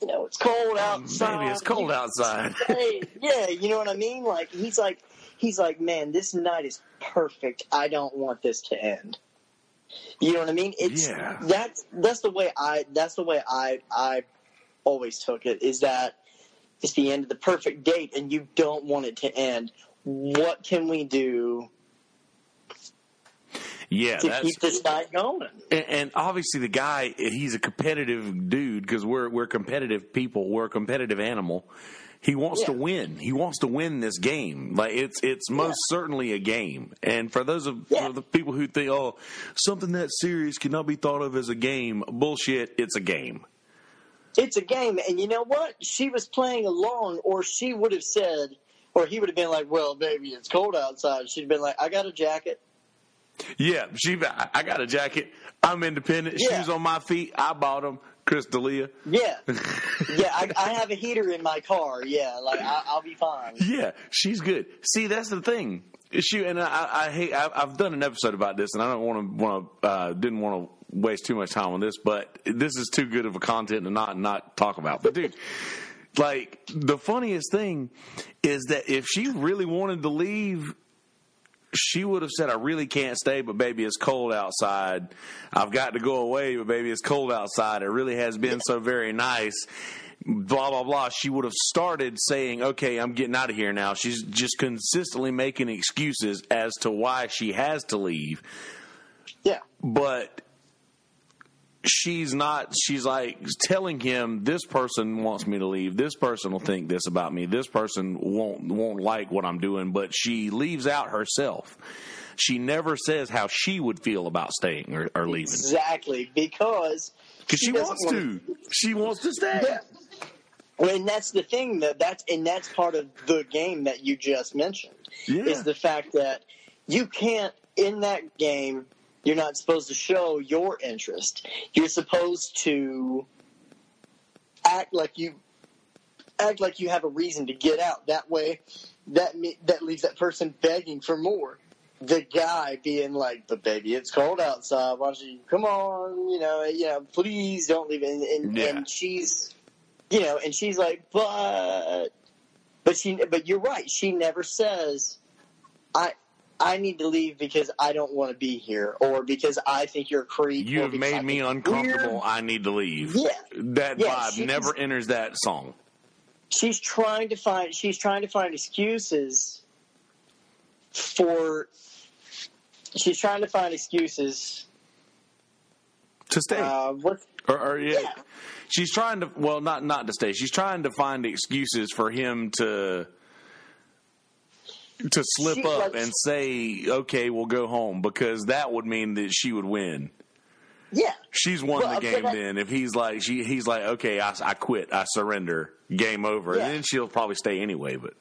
you know, it's cold outside. Maybe it's cold outside. Yeah, you know what I mean? Like he's like he's like, man, this night is perfect. I don't want this to end. You know what I mean? It's Yeah. that's that's the way I that's the way I I always took it is that it's the end of the perfect date and you don't want it to end. What can we do Yeah, to keep this night going? And, and obviously, the guy he's a competitive dude because we're we're competitive people. We're a competitive animal. He wants to win. He wants to win this game. Like it's it's most certainly a game. And for those of Yeah. for the people who think, oh, something that serious cannot be thought of as a game, bullshit. It's a game. It's a game, and you know what? She was playing along, or she would have said, or he would have been like, "Well, baby, it's cold outside." She'd been like, "I got a jacket." Yeah, she. I got a jacket. I'm independent. Yeah. Shoes on my feet. I bought them. Chris D'Elia. Yeah, yeah. I, I have a heater in my car. Yeah, like I, I'll be fine. Yeah, she's good. See, that's the thing. She and I, I hate. I, I've done an episode about this, and I don't want to want to uh, didn't want to waste too much time on this, but this is too good of a content to not not talk about. But dude, like the funniest thing is that if she really wanted to leave. She would have said, "I really can't stay, but baby, it's cold outside. I've got to go away, but baby, it's cold outside. It really has been so very nice." blah blah blah she would have started saying okay i'm getting out of here now she's just consistently making excuses as to why she has to leave Yeah, but she's not she's like telling him this person wants me to leave. This person will think this about me. This person won't won't like what i'm doing. But she leaves out herself. She never says how she would feel about staying or, or leaving. Exactly. Because because she, doesn't wants to. She wants to stay. Yeah. And that's the thing that that's and that's part of the game that you just mentioned Yeah. is the fact that you can't in that game you're not supposed to show your interest. You're supposed to act like you act like you have a reason to get out. That way, that that leaves that person begging for more. The guy being like, "But baby, it's cold outside. Why don't you come on? You know, you know, please don't leave." And and, Yeah. and she's, you know, and she's like, "But." But she, but you're right. She never says, "I, I need to leave because I don't want to be here, or because I think you're a creep." You have I made me uncomfortable. weird." I need to leave. Yeah. That Yeah, vibe never enters that song. she's trying to find she's trying to find excuses for she's trying to find excuses To stay. uh what or, or yeah. yeah. She's trying to well not not to stay. She's trying to find excuses for him to to slip She- up and say, "Okay, we'll go home," because that would mean that she would win. yeah She's won Well, the game that- then. If he's like she, he's like, "Okay, I, I quit. I surrender. Game over." Yeah. And then she'll probably stay anyway. But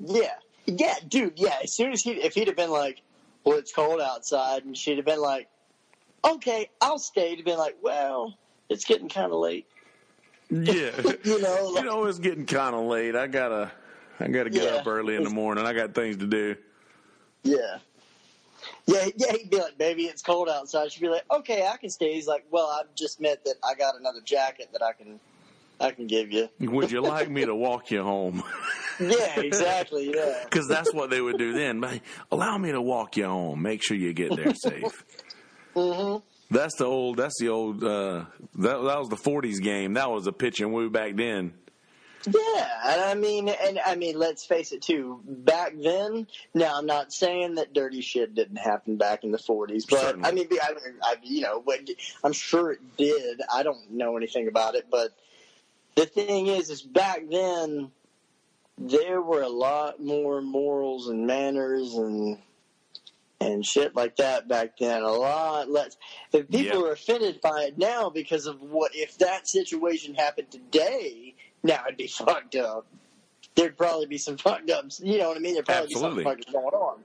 yeah yeah dude yeah as soon as he if he'd have been like well it's cold outside and she'd have been like okay i'll stay to be like well it's getting kind of late yeah, you know you like, know it's getting kind of late. I gotta I gotta get Yeah. up early in the morning. I got things to do. yeah yeah, yeah, he'd be like, "Baby, it's cold outside." She'd be like, "Okay, I can stay." He's like, "Well, I just meant that I got another jacket that I can, I can give you." Would you like me to walk you home? Yeah, exactly. Yeah. Because that's what they would do then. But allow me to walk you home. Make sure you get there safe. mm-hmm. That's the old. That's the old. Uh, that that was the '40s game. That was a pitch and woo back then. Yeah, and I mean, and I mean, let's face it too. Back then, now I'm not saying that dirty shit didn't happen back in the 40s, but Certainly. I mean, I, I, you know, I'm sure it did. I don't know anything about it, but the thing is, is back then there were a lot more morals and manners and and shit like that back then. A lot less. If people Yeah. are offended by it now because of what if that situation happened today, now it'd be fucked up. There'd probably be some fucked ups. You know what I mean? There'd probably Absolutely. be something going on.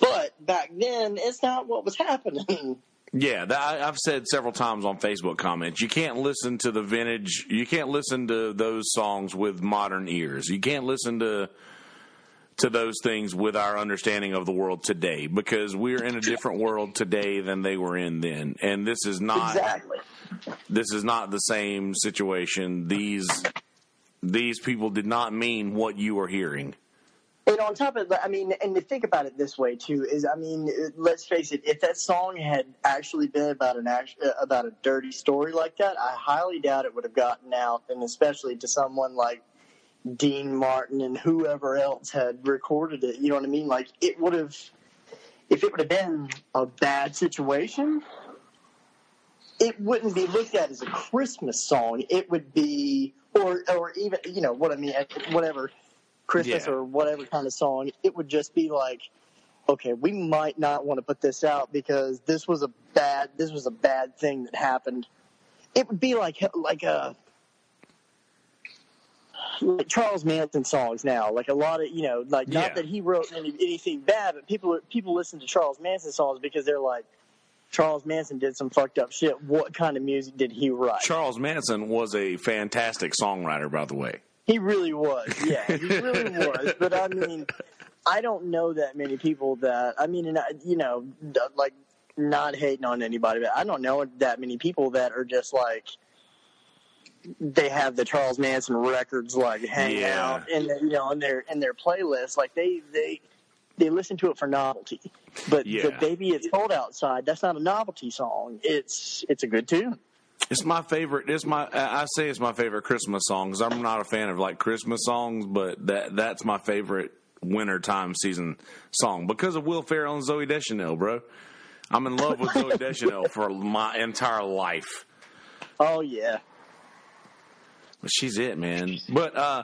But back then, it's not what was happening. Yeah, that, I, I've said several times on Facebook comments. You can't listen to the vintage. You can't listen to those songs with modern ears. You can't listen to to those things with our understanding of the world today because we're in a different world today than they were in then and this is not exactly. this is not the same situation these these people did not mean what you are hearing And on top of that, I mean, and to think about it this way too is, I mean, let's face it. If that song had actually been about an act, uh, about a dirty story like that, I highly doubt it would have gotten out, and especially to someone like Dean Martin and whoever else had recorded it. You know what I mean? Like it would have, if it would have been a bad situation, it wouldn't be looked at as a Christmas song. It would be, or or even you know what I mean, whatever Christmas Yeah. or whatever kind of song. It would just be like, okay, we might not want to put this out because this was a bad this was a bad thing that happened. It would be like like a like Charles Manson songs now. Like a lot of you know, like Yeah. not that he wrote any, anything bad, but people people listen to Charles Manson songs because they're like, Charles Manson did some fucked up shit. What kind of music did he write? charles manson was a fantastic songwriter by the way He really was. Yeah, he really was. But I mean, I don't know that many people that. I mean, and I, you know, like not hating on anybody, but I don't know that many people that are just like they have the Charles Manson records like hang Yeah. out and you know in their in their playlist like they they they listen to it for novelty. But Yeah. the baby it's cold outside that's not a novelty song. It's it's a good tune. It's my favorite. It's my. I say it's my favorite Christmas song 'cause I'm not a fan of like Christmas songs, but that that's my favorite wintertime season song because of Will Ferrell and Zooey Deschanel, bro. I'm in love with Zooey Deschanel for my entire life. Oh yeah. But she's it, man. But uh,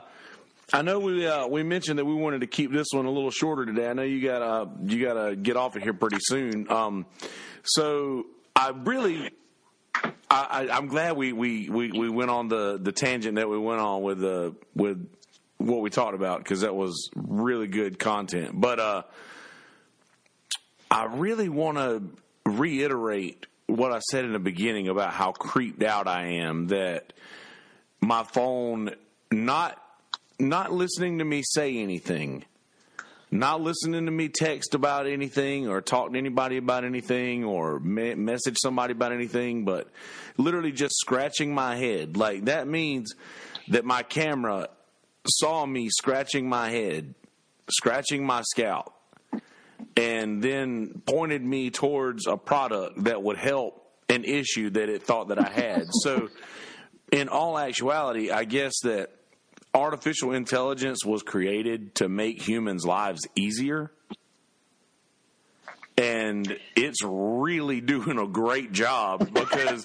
I know we uh, we mentioned that we wanted to keep this one a little shorter today. I know you got you got to get off of here pretty soon. Um, so I really. I, I'm glad we, we, we, we went on the, the tangent that we went on with uh, with what we talked about because that was really good content. But uh, I really want to reiterate what I said in the beginning about how creeped out I am that my phone not not listening to me say anything not listening to me text about anything or talk to anybody about anything or me- message somebody about anything but literally just scratching my head like that means that my camera saw me scratching my head scratching my scalp and then pointed me towards a product that would help an issue that it thought that I had. so, in all actuality, I guess that artificial intelligence was created to make humans' lives easier. And it's really doing a great job because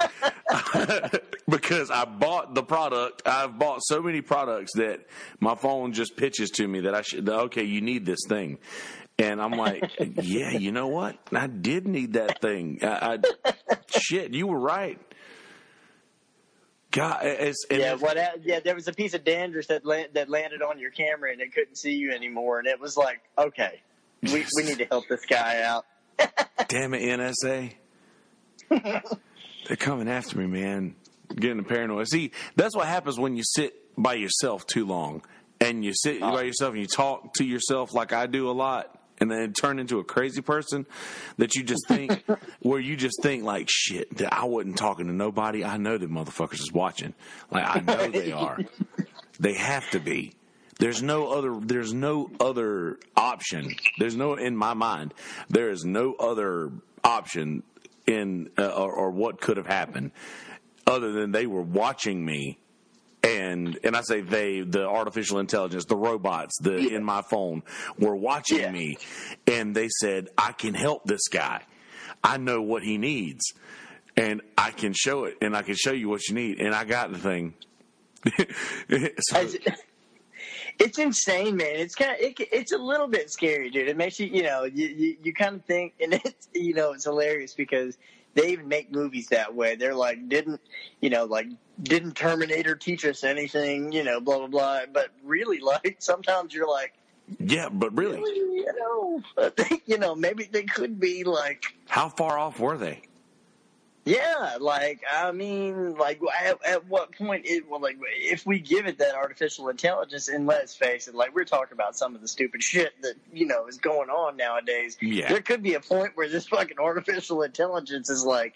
because I bought the product. I've bought so many products that my phone just pitches to me that I should. Okay, you need this thing, and I'm like, yeah, you know what? I did need that thing. I, I, shit, you were right. God, it's, Yeah, what? Yeah, there was a piece of dandruff that that landed on your camera and it couldn't see you anymore, and it was like, okay, we we need to help this guy out. Damn it, NSA. They're coming after me, man. Getting paranoid. See, that's what happens when you sit by yourself too long. And you sit oh. by yourself and you talk to yourself like I do a lot. And then turn into a crazy person that you just think, where you just think like, shit, that I wasn't talking to nobody. I know the motherfuckers is watching. Like I know they are. They have to be. There's no other. There's no other option. There's no in my mind. There is no other option in uh, or, or what could have happened other than they were watching me. And and I say they, the artificial intelligence, the robots, the in my phone were watching Yeah. me, and they said, "I can help this guy. I know what he needs, and I can show it, and I can show you what you need." And I got the thing. So- it's insane, man. It's kind of it, it's a little bit scary, dude. It makes you you know you you, you kind of think, and it's you know it's hilarious because they even make movies that way. They're like didn't you know like didn't Terminator teach us anything? You know, blah blah blah. But really, like sometimes you're like, yeah, but really, you know, I think, you know, maybe they could be like how far off were they? Yeah, like I mean, like at, at what point it well, like if we give it that artificial intelligence, and let's face it, like we're talking about some of the stupid shit that you know is going on nowadays. Yeah. there could be a point where this fucking artificial intelligence is like,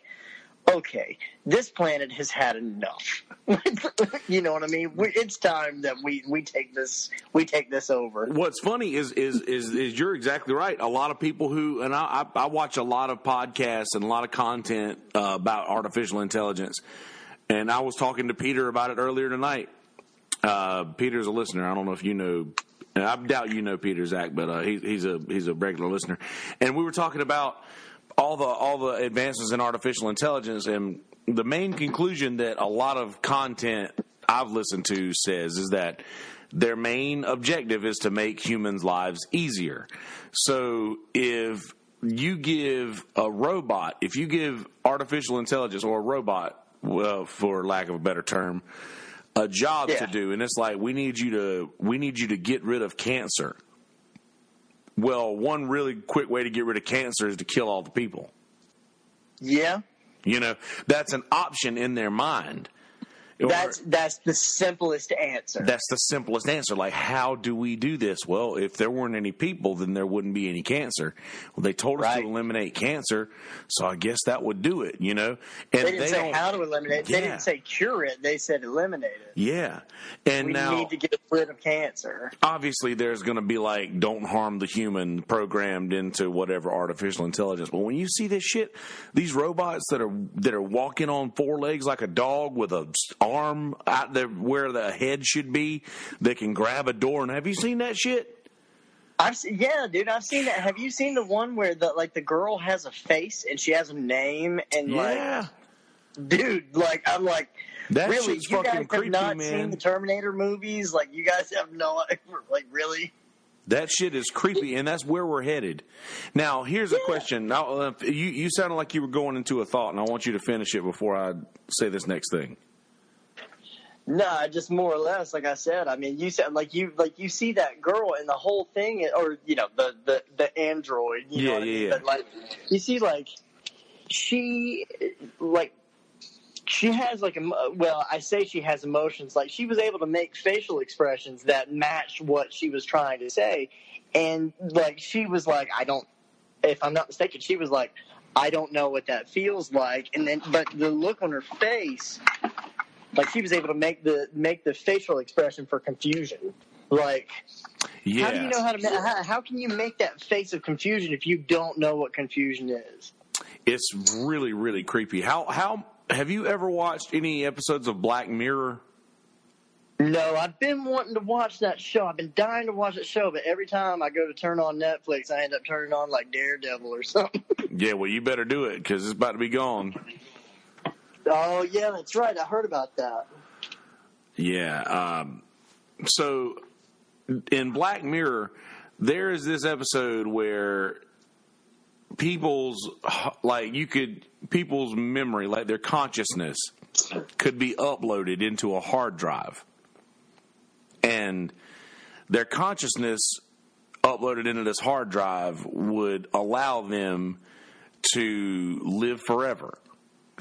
okay, this planet has had enough. you know what I mean? We, it's time that we we take this we take this over. What's funny is is is, is you're exactly right. A lot of people who and I, I, I watch a lot of podcasts and a lot of content uh, about artificial intelligence, and I was talking to Peter about it earlier tonight. Uh, Peter's a listener. I don't know if you know. I doubt you know Peter Zach, but uh, he, he's a he's a regular listener, and we were talking about all the all the advances in artificial intelligence and the main conclusion that a lot of content I've listened to says is that their main objective is to make humans' lives easier. So if you give a robot, if you give artificial intelligence or a robot, well, for lack of a better term, a job Yeah. to do, and it's like we need you to we need you to get rid of cancer. Well, one really quick way to get rid of cancer is to kill all the people. Yeah, You know, that's an option in their mind. That's that's the simplest answer. that's the simplest answer. Like, how do we do this? Well, if there weren't any people, then there wouldn't be any cancer. Well, they told us Right. to eliminate cancer, so I guess that would do it. You know, and they didn't say how to eliminate. it. They didn't say cure it. They said eliminate it. Yeah, and now. We now need to get rid of cancer. obviously there's going to be like don't harm the human programmed into whatever artificial intelligence but when you see this shit these robots that are that are walking on four legs like a dog with a arm out there where the head should be that can grab a door and have you seen that shit I've se- yeah, dude. I've seen that. Have you seen the one where the like the girl has a face and she has a name and yeah like, dude, like I'm like, That really? shit's You fucking guys creepy, have not man. seen the Terminator movies? Like you guys have no, like really? that shit is creepy and that's where we're headed now here's a question now uh, you you sounded like you were going into a thought and i want you to finish it before i say this next thing No, just more or less, like I said. I mean, you said like you like you see that girl and the whole thing, or you know the the the android. You Yeah, know what I yeah, mean? yeah. But like you see, like she like she has like emo- well, I say she has emotions. Like she was able to make facial expressions that matched what she was trying to say, and like she was like, I don't. If I'm not mistaken, she was like, I don't know what that feels like, and then but the look on her face like she was able to make the make the facial expression for confusion. Like, yeah how do you know how to how, how can you make that face of confusion if you don't know what confusion is? It's really, really creepy. How how have you ever watched any episodes of Black Mirror? No, I've been wanting to watch that show. I've been dying to watch that show, but every time I go to turn on Netflix, I end up turning on like Daredevil or something. Yeah, well, you better do it because it's about to be gone. Oh yeah, that's right. I heard about that. Yeah. Um, so in Black Mirror, there is this episode where people's like you could people's memory, like their consciousness, could be uploaded into a hard drive, and their consciousness uploaded into this hard drive would allow them to live forever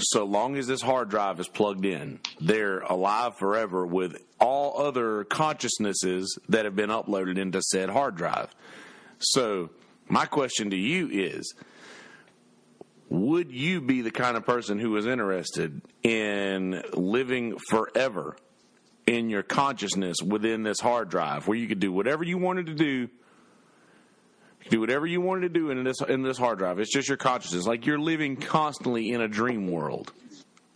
so long as this hard drive is plugged in, they're alive forever with all other consciousnesses that have been uploaded into said hard drive. So, my question to you is Would you be the kind of person who is interested in living forever in your consciousness within this hard drive where you could do whatever you wanted to do? Do whatever you wanted to do in this in this hard drive. It's just your consciousness. Like you're living constantly in a dream world.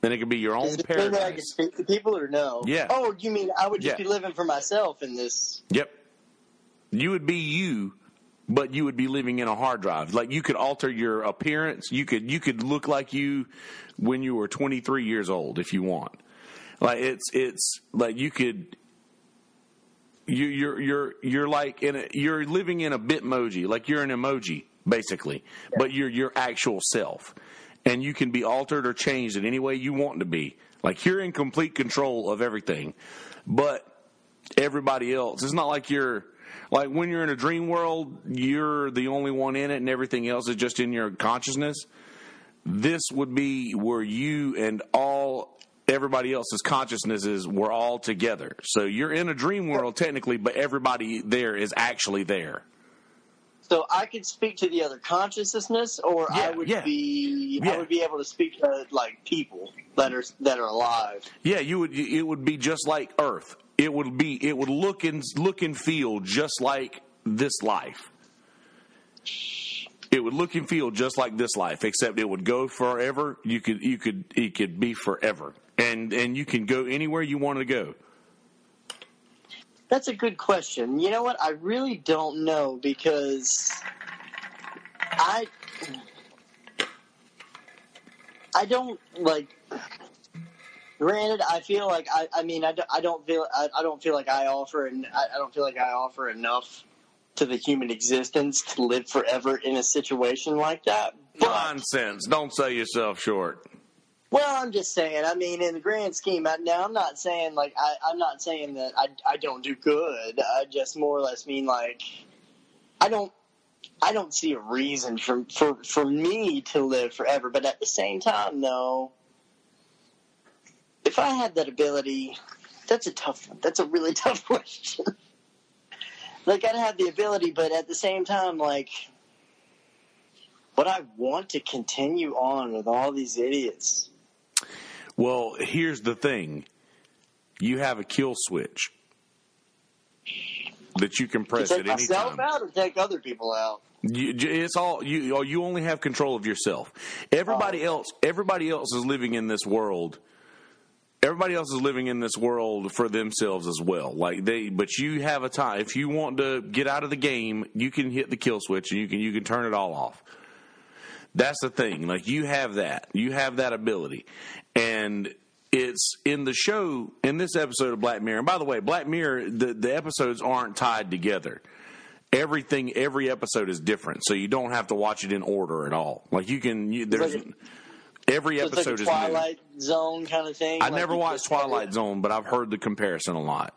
And it could be your own Is it the thing that I can paradise. speak to people or no? Yeah. Oh, you mean I would just Yeah. be living for myself in this? Yep. You would be you, but you would be living in a hard drive. Like you could alter your appearance. You could you could look like you when you were 23 years old if you want. Like it's it's like you could you you're you're you're like in a, you're living in a bitmoji, like you're an emoji basically, but you're your actual self. And you can be altered or changed in any way you want to be. Like you're in complete control of everything. But everybody else. It's not like you're like when you're in a dream world, you're the only one in it and everything else is just in your consciousness. this would be where you and all everybody else's consciousnesses were all together. So you're in a dream world technically, but everybody there is actually there. So I could speak to the other consciousness, or I would yeah. be Yeah. I would be able to speak to like people that are that are alive. Yeah, you would. It would be just like Earth. It would be. It would look and look and feel just like this life. It would look and feel just like this life, except it would go forever. You could. You could. It could be forever, and and you can go anywhere you want to go. That's a good question. You know what? I really don't know because I I don't like. Granted, I feel like I. I mean, I, don't- I don't feel. I, I don't feel like I offer. And I, I don't feel like I offer enough to the human existence to live forever in a situation like that. But Nonsense! Don't sell yourself short. Well, I'm just saying. I mean, in the grand scheme, I, now I'm not saying like I, I'm not saying that I, I don't do good. I just more or less mean like I don't I don't see a reason for for for me to live forever. But at the same time, though, if I had that ability, that's a tough. One. That's a really tough question. like I'd have the ability, but at the same time, like. Would I want to continue on with all these idiots? Well, here's the thing: you have a kill switch that you can To press take at any time. out or take other people out? You, it's all you. You only have control of yourself. Everybody Oh. else, everybody else is living in this world. Everybody else is living in this world for themselves as well. Like they, but you have a time. If you want to get out of the game, you can hit the kill switch and you can you can turn it all off. That's the thing. Like you have that. You have that ability, and it's in the show in this episode of Black Mirror. And by the way, Black Mirror, the the episodes aren't tied together everything every episode is different so you don't have to watch it in order at all like you can you, there's like every So like episode a is new Twilight Zone kind of thing. i like never watched twilight zone but i've heard the comparison a lot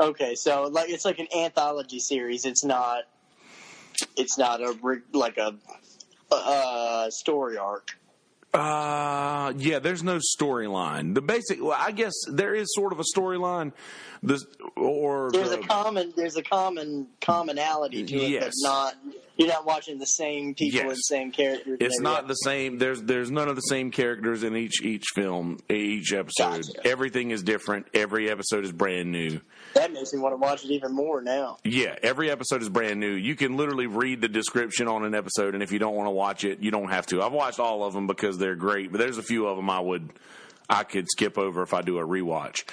Okay, so like it's like an anthology series. It's not. It's not a like a uh, story arc. uh yeah there's no storyline the basic well i guess there is sort of a storyline this or There's the- a common. There's a common commonality to it, Yes. but not. You're not watching the same people Yes. and same characters. It's not the same. There's there's none of the same characters in each each film, each episode. Gotcha. Everything is different. Every episode is brand new. That makes me want to watch it even more now. Yeah, every episode is brand new. You can literally read the description on an episode, and if you don't want to watch it, you don't have to. I've watched all of them because they're great, but there's a few of them I would, I could skip over if I do a rewatch.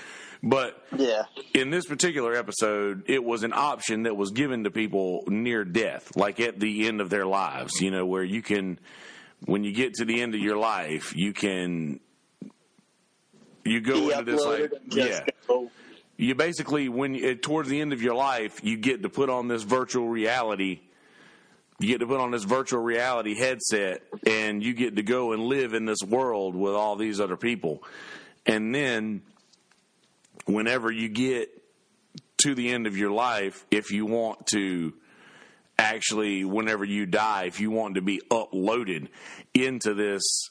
But Yeah. in this particular episode, it was an option that was given to people near death, like at the end of their lives. You know, where you can, when you get to the end of your life, you can, you go Be into this like, uploaded and just yeah go. You basically when uh, towards the end of your life you get to put on this virtual reality. You get to put on this virtual reality headset and you get to go and live in this world with all these other people. And then whenever you get to the end of your life if you want to actually whenever you die if you want to be uploaded into this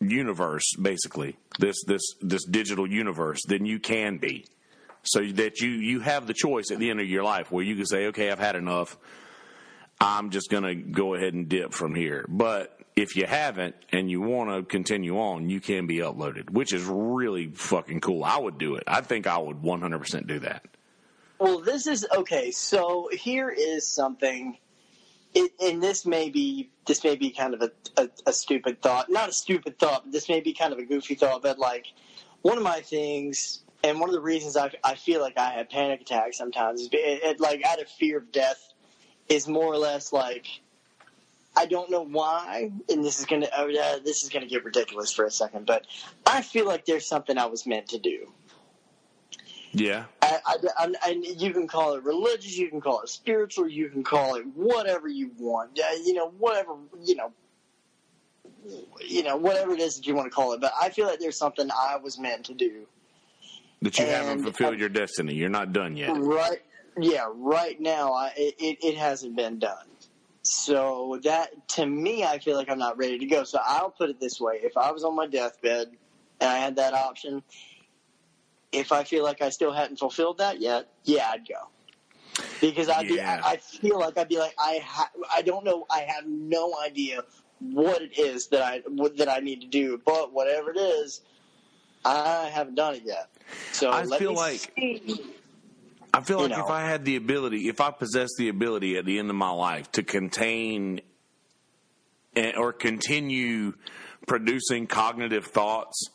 universe basically this this this digital universe then you can be so that you you have the choice at the end of your life where you can say okay I've had enough I'm just going to go ahead and dip from here but if you haven't and you want to continue on you can be uploaded which is really fucking cool I would do it I think I would 100% do that Well, this is okay. So here is something, it, and this may be this may be kind of a, a, a stupid thought. Not a stupid thought. This may be kind of a goofy thought. But like one of my things, and one of the reasons I, I feel like I have panic attacks sometimes is it, it, like out of fear of death is more or less like I don't know why, and this is gonna oh, yeah, this is gonna get ridiculous for a second, but I feel like there's something I was meant to do. yeah I, I, I'm- and you can call it religious, you can call it spiritual, you can call it whatever you want. Uh, You know, whatever you know, you know, whatever it is that you want to call it. But I feel like there's something I was meant to do. That you haven't And- fulfilled uh, your destiny you're not done yet Right? Yeah. Right now, I, it, it hasn't been done. So that to me, I feel like I'm not ready to go. So I'll put it this way: if I was on my deathbed and I had that option, if I feel like I still hadn't fulfilled that yet, yeah, I'd go. Because I'd be, I, I feel like I'd be like, I, ha- I don't know, I have no idea what it is that I what, that I need to do, but whatever it is, I haven't done it yet. So I feel like- see. I feel You like if. I had the ability, if I possessed the ability at the end of my life to contain or continue producing cognitive thoughts,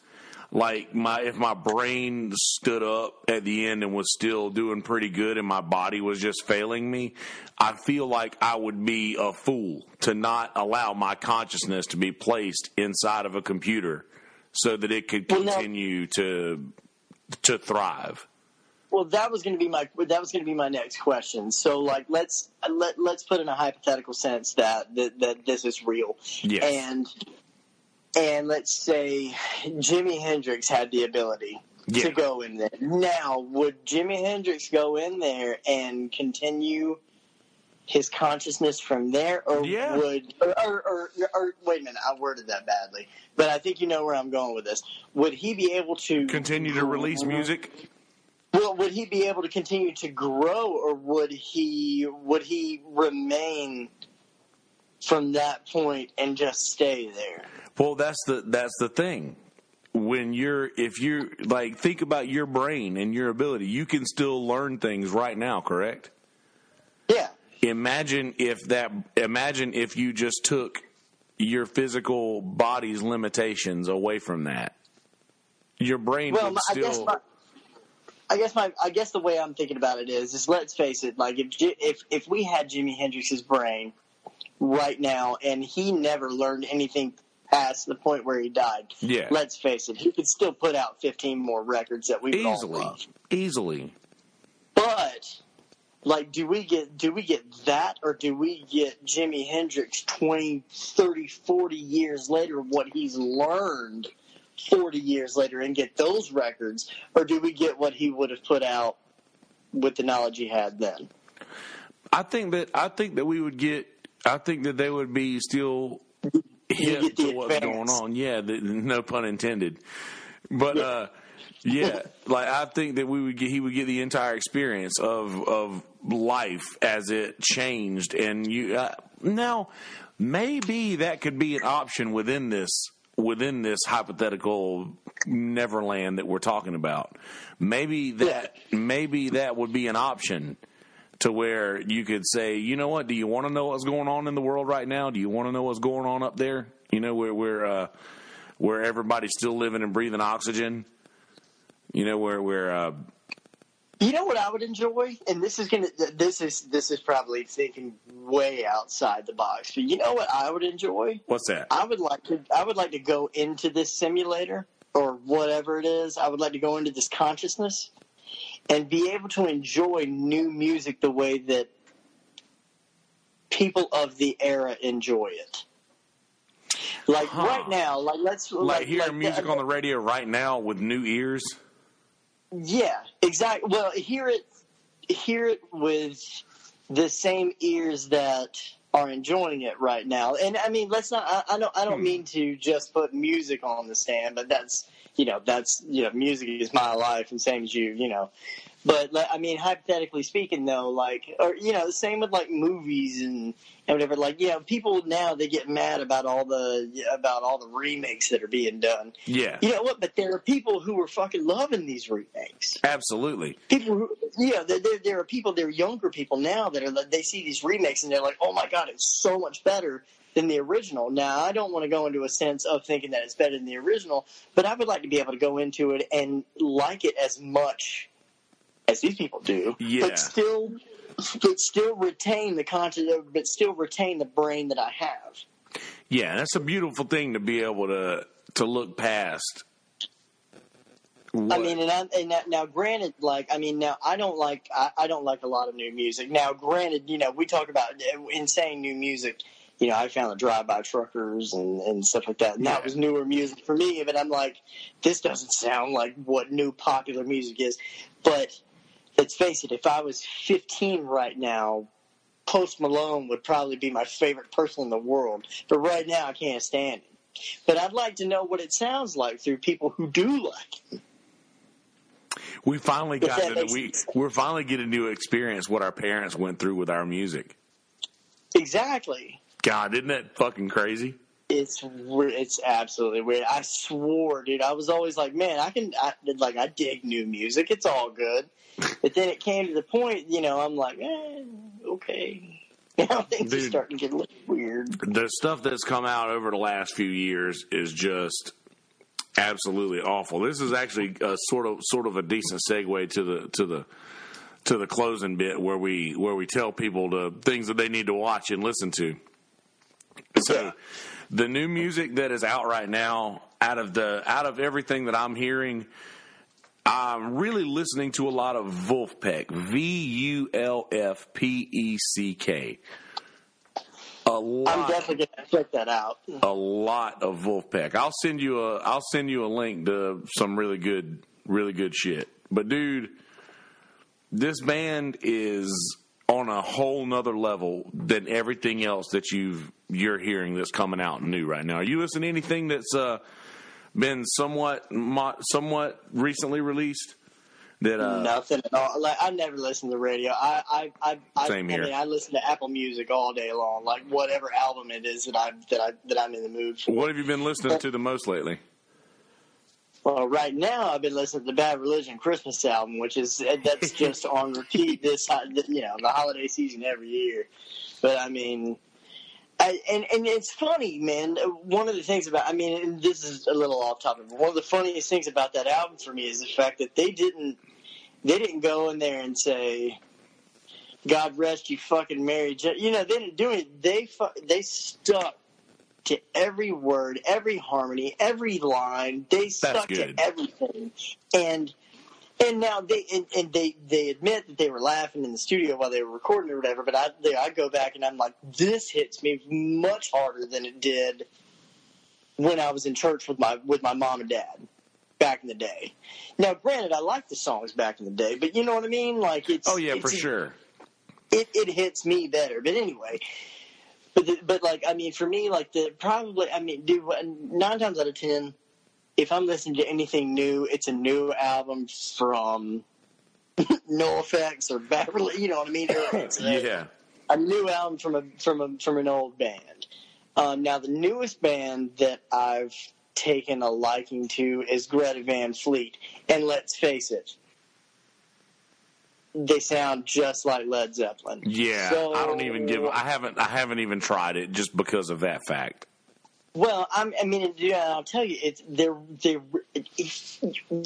like my if my brain stood up at the end and was still doing pretty good and my body was just failing me, I feel like I would be a fool to not allow my consciousness to be placed inside of a computer so that it could Well, continue to to thrive. Well, that was going to be my that was going to be my next question. So, like, let's let let's put in a hypothetical sense that that, that this is real, Yes. and and let's say Jimi Hendrix had the ability Yeah. to go in there. Now, would Jimi Hendrix go in there and continue his consciousness from there, or Yeah. would or, or, or, or wait a minute, I worded that badly, but I think you know where I'm going with this. Would he be able to continue to release music. well, would he be able to continue to grow, or would he would he remain from that point and just stay there? Well, that's the that's the thing. When you're if you like think about your brain and your ability, you can still learn things right now, correct? Yeah, Imagine if that imagine if you just took your physical body's limitations away from that. Your brain well, would I guess my, I guess my I guess the way I'm thinking about it is is let's face it, like if if if we had Jimi Hendrix's brain right now and he never learned anything past the point where he died. Yeah. Let's face it, he could still put out 15 more records that we would all easily love. easily. But like do we get do we get that or do we get Jimi Hendrix 20, 30, 40 years later what he's learned 40 years later and get those records or do we get what he would have put out with the knowledge he had then? I think that I think that we would get. I think that they would be still hip to what's advance. going on. Yeah, the, no pun intended. But Yeah. uh, yeah, like I think that we would get. He would get the entire experience of of life as it changed. And you uh, now maybe that could be an option within this within this hypothetical Neverland that we're talking about. Maybe that maybe that would be an option to where you could say, you know what? Do you want to know what's going on in the world right now? Do you want to know what's going on up there? You know where where uh, where everybody's still living and breathing oxygen. You know where where uh, You know what I would enjoy, and this is gonna this is this is probably thinking way outside the box. But you know what I would enjoy? what's that? I would like to I would like to go into this simulator or whatever it is. I would like to go into this consciousness and be able to enjoy new music the way that people of the era enjoy it. Like Huh. right now, like let's Like hearing music the- on the radio right now with new ears. Yeah, exactly. Well, hear it, hear it with the same ears that are enjoying it right now. And I mean, let's not. I, I don't. I don't Hmm. mean to just put music on the stand, but that's you know that's you know music is my life, and same as you. You know, but I mean, hypothetically speaking, though, like or you know, the same with like movies and and whatever. Like you know, people now they get mad about all the about all the remakes that are being done. Yeah, You know what? But there are people who are fucking loving these remakes. absolutely. People who, yeah, there, there, there are people, there are younger people now that are, they see these remakes and they're like, oh my god, it's so much better than the original. Now, I don't want to go into a sense of thinking that it's better than the original, but I would like to be able to go into it and like it as much as these people do, Yeah. but still, but still retain the conscious, but still retain the brain that I have. Yeah, that's a beautiful thing to be able to to look past. I mean, and, I, and that, now, granted, like, I mean, now I don't like, I, I don't like a lot of new music. Now, granted, you know, we talk about in saying new music. You know, I found the drive-by truckers and, and stuff like that, and Yeah. that was newer music for me. But I'm like, this doesn't sound like what new popular music is. But let's face it, if I was 15 right now, Post Malone would probably be my favorite person in the world, but right now I can't stand him. But I'd like to know what it sounds like through people who do like him. We finally got to, we sense. we're finally getting to experience what our parents went through with our music. Exactly. God, isn't that fucking crazy? It's. It's absolutely weird. I swore, dude. I was always like, man, I can, I, like, I dig new music. It's all good. But then it came to the point, you know, I'm like, eh, okay. Now things are starting to get a little weird. The stuff that's come out over the last few years is just absolutely awful. This is actually a sort of sort of a decent segue to the to the to the closing bit where we where we tell people the things that they need to watch and listen to. So Yeah. The new music that is out right now out of the out of everything that I'm hearing I'm really listening to a lot of Vulfpeck, V U L F P E C K. A lot I'm definitely gonna check that out. a lot of Vulfpeck. I'll send you a I'll send you a link to some really good really good shit. But dude, this band is on a whole nother level than everything else that you've you're hearing that's coming out new right now. Are you listening to anything that's uh, been somewhat mo- somewhat recently released? That uh, Nothing at all. Like I never listen to the radio. I I I, I, Same I here. mean, I listen to Apple Music all day long. Like whatever album it is that I that I that I'm in the mood for. what have you been listening to the most lately? Well, right now I've been listening to the Bad Religion Christmas album, which is that's just on repeat this you know the holiday season every year. But I mean, I, and and it's funny, man. One of the things about I mean, and this is a little off topic, but one of the funniest things about that album for me is the fact that they didn't they didn't go in there and say. God rest you, fucking Mary. Jo-" You know they didn't do it. They fu- they stuck to every word, every harmony, every line. They stuck good. to everything, and and now they and, and they they admit that they were laughing in the studio while they were recording or whatever. But I they, I go back and I'm like, this hits me much harder than it did when I was in church with my with my mom and dad back in the day. Now, granted, I like the songs back in the day, but you know what I mean. Like it's Oh yeah, it's for sure. it, it hits me better. But anyway, but the, but like I mean, for me, like the probably I mean, dude, nine times out of ten, if I'm listening to anything new, it's a new album from NOFX or Beverly. You know what I mean? It's a, Yeah. a new album from a from a from an old band. Um, now, the newest band that I've taken a liking to is Greta Van Fleet, and let's face it, they sound just like Led Zeppelin. Yeah, So- I don't even give. I haven't. I haven't even tried it just because of that fact. Well, I'm, I mean, yeah, I'll tell you, it's they're if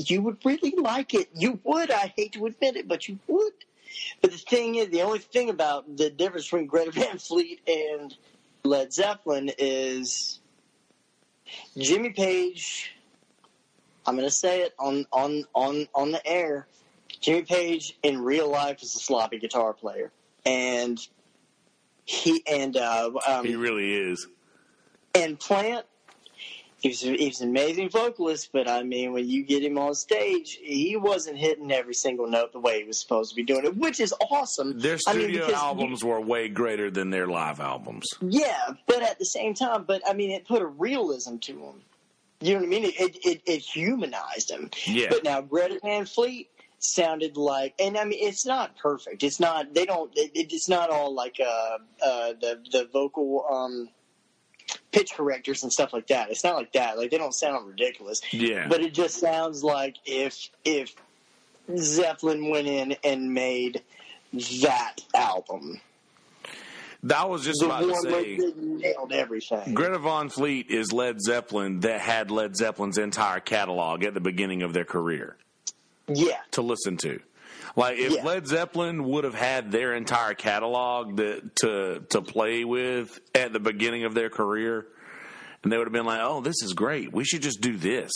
you would really like it, you would. I hate to admit it, but you would. But the thing is, the only thing about the difference between Greta Van Fleet and Led Zeppelin is Jimmy Page. I'm going to say it on on on on the air. Jimmy Page in real life is a sloppy guitar player, and he and uh, um, He really is. And Plant, he's he's an amazing vocalist, but I mean, when you get him on stage, he wasn't hitting every single note the way he was supposed to be doing it, which is awesome. Their I mean, studio because albums were way greater than their live albums. yeah, but at the same time, but I mean, it put a realism to him. You know what I mean? It it, it humanized him. Yeah. But now Greta Van Fleet sounded like, and I mean, it's not perfect. It's not. They don't. It, it's not all like uh, uh, the the vocal um, pitch correctors and stuff like that. It's not like that. Like they don't sound ridiculous. Yeah. But it just sounds like if if Zeppelin went in and made that album, That was just the about to say. nailed everything. Greta Van Fleet is Led Zeppelin that had Led Zeppelin's entire catalog at the beginning of their career Yeah. to listen to. Like if Yeah. Led Zeppelin would have had their entire catalog that to to play with at the beginning of their career, and they would have been like, "Oh, this is great. We should just do this."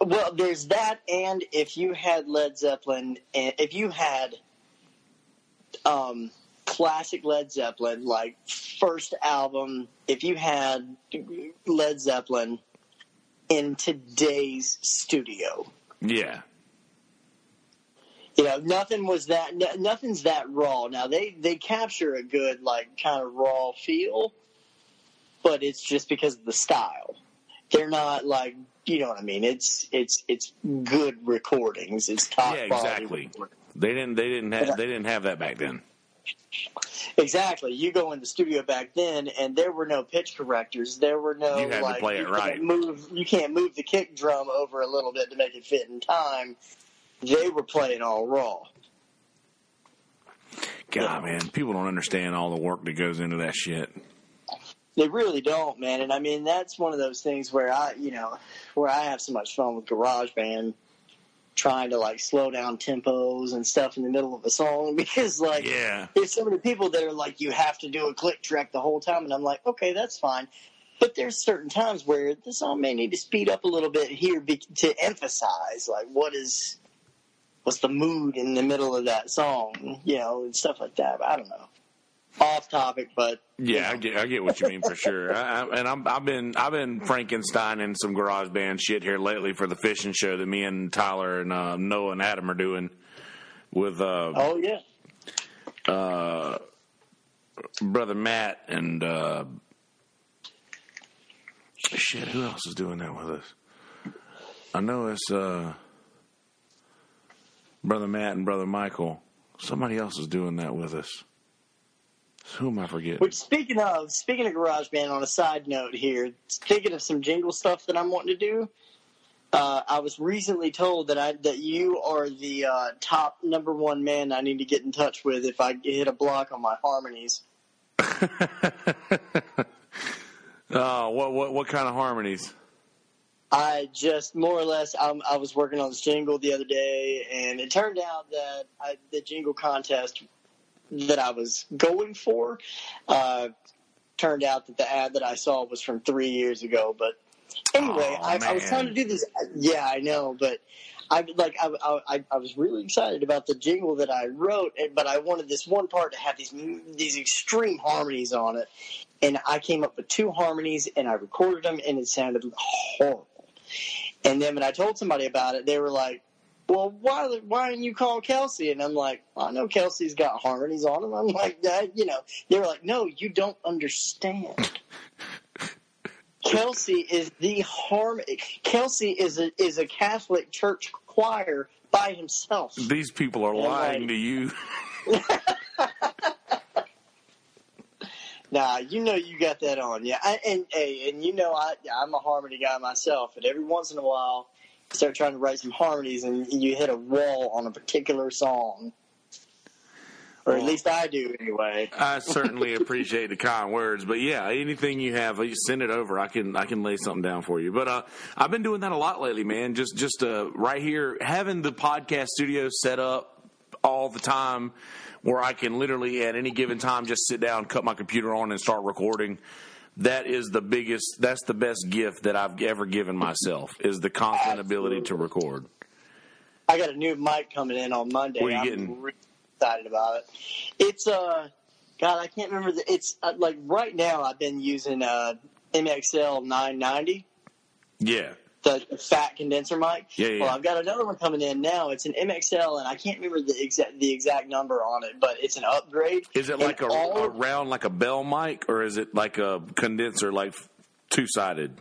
Well, there's that, and if you had Led Zeppelin, and if you had um, classic Led Zeppelin, like first album, if you had Led Zeppelin in today's studio, Yeah. You know, nothing was that. No, nothing's that raw. Now they they capture a good like kind of raw feel, but it's just because of the style. They're not like you know what I mean. It's it's it's good recordings. It's top Yeah, exactly. recordings. They didn't. They didn't have. They didn't have that back then. Exactly. You go in the studio back then, and there were no pitch correctors. There were no You had to like you can't right. Move. You can't move the kick drum over a little bit to make it fit in time. They were playing all raw. God, man, people don't understand all the work that goes into that shit. They really don't, man. And I mean, that's one of those things where I, you know, where I have so much fun with GarageBand, trying to like slow down tempos and stuff in the middle of a song because, like, Yeah. there's so many people that are like, you have to do a click track the whole time, and I'm like, okay, that's fine. But there's certain times where the song may need to speed up a little bit here to emphasize, like, what is, what's the mood in the middle of that song, you know, and stuff like that. I don't know. Off topic, but Yeah, I get, I get what you mean for sure. I, I, and I'm, I've been, I've been Frankensteining some garage band shit here lately for the fishing show that me and Tyler and uh, Noah and Adam are doing with uh, oh yeah, uh, brother Matt and uh, shit. Who else is doing that with us? I know it's uh, brother Matt and brother Michael. Somebody else is doing that with us. Who am I forgetting? Which speaking of speaking of GarageBand, on a side note here, thinking of some jingle stuff that I'm wanting to do. Uh, I was recently told that I that you are the uh, top number one man I need to get in touch with if I hit a block on my harmonies. Oh, what what what kind of harmonies? I just more or less um, I was working on this jingle the other day, and it turned out that I, the jingle contest that I was going for uh, turned out that the ad that I saw was from three years ago. But anyway, Aw, I, I was trying to do this. Yeah, I know, but. I like I, I I was really excited about the jingle that I wrote, but I wanted this one part to have these these extreme harmonies on it, and I came up with two harmonies, and I recorded them, and it sounded horrible. And then when I told somebody about it, they were like, "Well, why why didn't you call Kelsey?" And I'm like, "I know Kelsey's got harmonies on him." I'm like, "That you know." They were like, "No, you don't understand." Kelsey is the harm. Kelsey is a is a Catholic church choir by himself. These people are Yeah, lying right. to you. Nah, you know you got that on, yeah. I, and hey, and you know I I'm a harmony guy myself, and every once in a while, you start trying to write some harmonies, and you hit a wall on a particular song, or at least I do anyway. I certainly appreciate the kind words, but yeah, anything you have, you send it over. I can I can lay something down for you. But uh, I've been doing that a lot lately, man. Just just uh, right here, having the podcast studio set up all the time, where I can literally at any given time just sit down, cut my computer on, and start recording. That is the biggest. That's the best gift that I've ever given myself. Is the constant ability to record. I got a new mic coming in on Monday. What are you I'm getting? really excited about it. It's uh, God, I can't remember. The, it's uh, like right now I've been using uh MXL 990. Yeah, the fat condenser mic. Yeah, yeah. Well, I've got another one coming in now. It's an MXL, and I can't remember the exact the exact number on it, but it's an upgrade. Is it like a, all- a round, like a bell mic, or is it like a condenser, like two sided?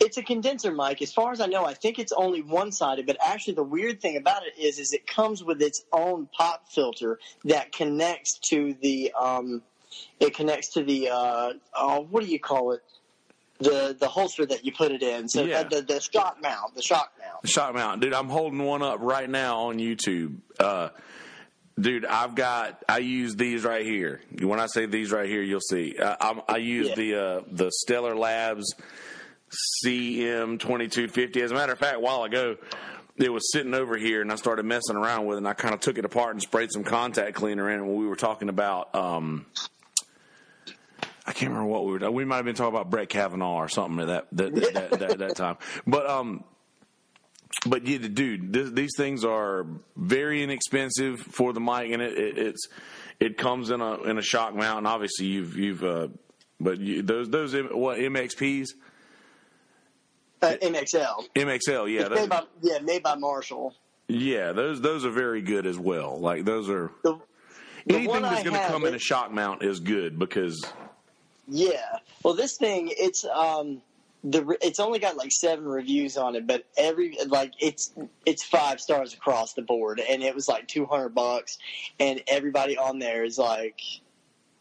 It's a condenser mic. As far as I know, I think it's only one sided. But actually, the weird thing about it is, is it comes with its own pop filter that connects to the um, it connects to the uh, oh, what do you call it? The the holster that you put it in. So Yeah. the, the shock mount, the shock mount. the Shock mount, dude. I'm holding one up right now on YouTube. Uh, dude, I've got. I use these right here. When I say these right here, you'll see. Uh, I'm, I use Yeah. the uh, the Stellar Labs CM2250. As a matter of fact, a while ago. It was sitting over here, and I started messing around with it. And I kind of took it apart and sprayed some contact cleaner in it when we were talking about. Um, I can't remember what we were. We might have been talking about Brett Kavanaugh or something at that that that, that, that, that time. But um, but yeah, dude, this, these things are very inexpensive for the mic, and it, it it's it comes in a in a shock mount. And obviously, you've you've uh, but you, those those what MXPs, Uh, MXL. MXL, yeah, made by, yeah, made by Marshall. Yeah, those those are very good as well. Like those are The, the anything that's going to come in a shock mount is good because Yeah. Well, this thing, it's um, the it's only got like seven reviews on it, but every like it's it's five stars across the board, and it was like two hundred bucks, and everybody on there is like,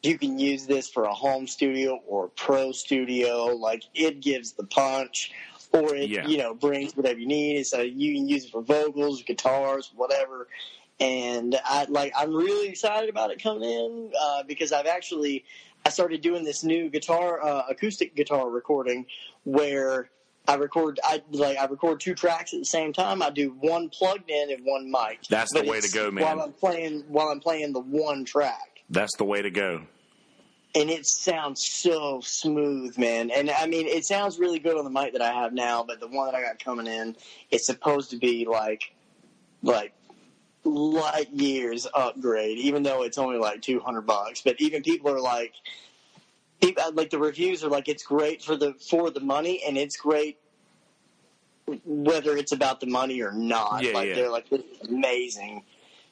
you can use this for a home studio or a pro studio. Like it gives the punch. Or it, Yeah. you know, brings whatever you need. So you can use it for vocals, guitars, whatever and I like I'm really excited about it coming in uh, because I've actually I started doing this new guitar uh, acoustic guitar recording where I record I like I record two tracks at the same time. I do one plugged in and one mic. That's the way to go, man. While I'm playing while I'm playing the one track that's the way to go. and it sounds so smooth, man. And I mean, it sounds really good on the mic that I have now, but the one that I got coming in, it's supposed to be like, like light years upgrade, even though it's only like two hundred bucks. But even people are like, uh, like the reviews are like, it's great for the for the money, and it's great whether it's about the money or not. Yeah, like yeah. they're like, this is amazing.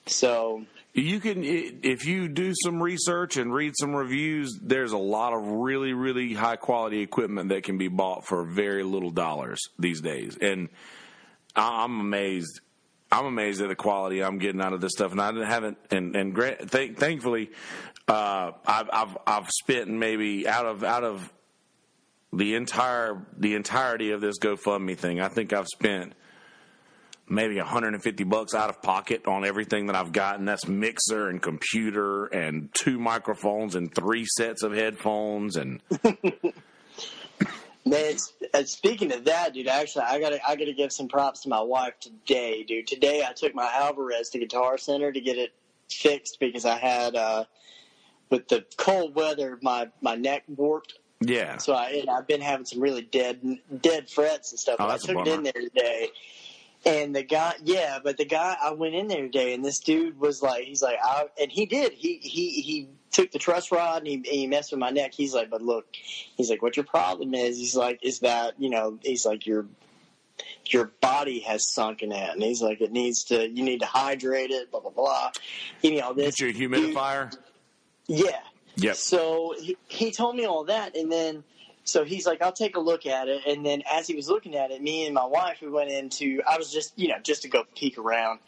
So You can if you do some research and read some reviews. There's a lot of really really high quality equipment that can be bought for very little dollars these days, and I'm amazed. I'm amazed at the quality I'm getting out of this stuff, and I haven't. And and gra- thank, thankfully, uh, I've I've I've spent maybe out of out of the entire the entirety of this GoFundMe thing. I think I've spent maybe 150 bucks out of pocket on everything that I've gotten. That's mixer and computer and two microphones and three sets of headphones and Man, uh, speaking of that, dude, actually, I gotta I gotta give some props to my wife today, dude. Today, I took my Alvarez to Guitar Center to get it fixed because I had uh, with the cold weather, my my neck warped. yeah. So I and I've been having some really dead dead frets and stuff. Oh, I took it in there today, and the guy, yeah, but the guy I went in there today, and this dude was like, he's like, I, and he did, he he he took the truss rod and he, he messed with my neck. He's like, but look, he's like, what your problem is? He's like, is that you know? He's like, your your body has sunken in. And he's like, it needs to, you need to hydrate it, blah blah blah. Me all this. Get your humidifier. Yeah. Yep. So he, he told me all that, and then so he's like, "I'll take a look at it." And then as he was looking at it, me and my wife we went into. I was just you know just to go peek around,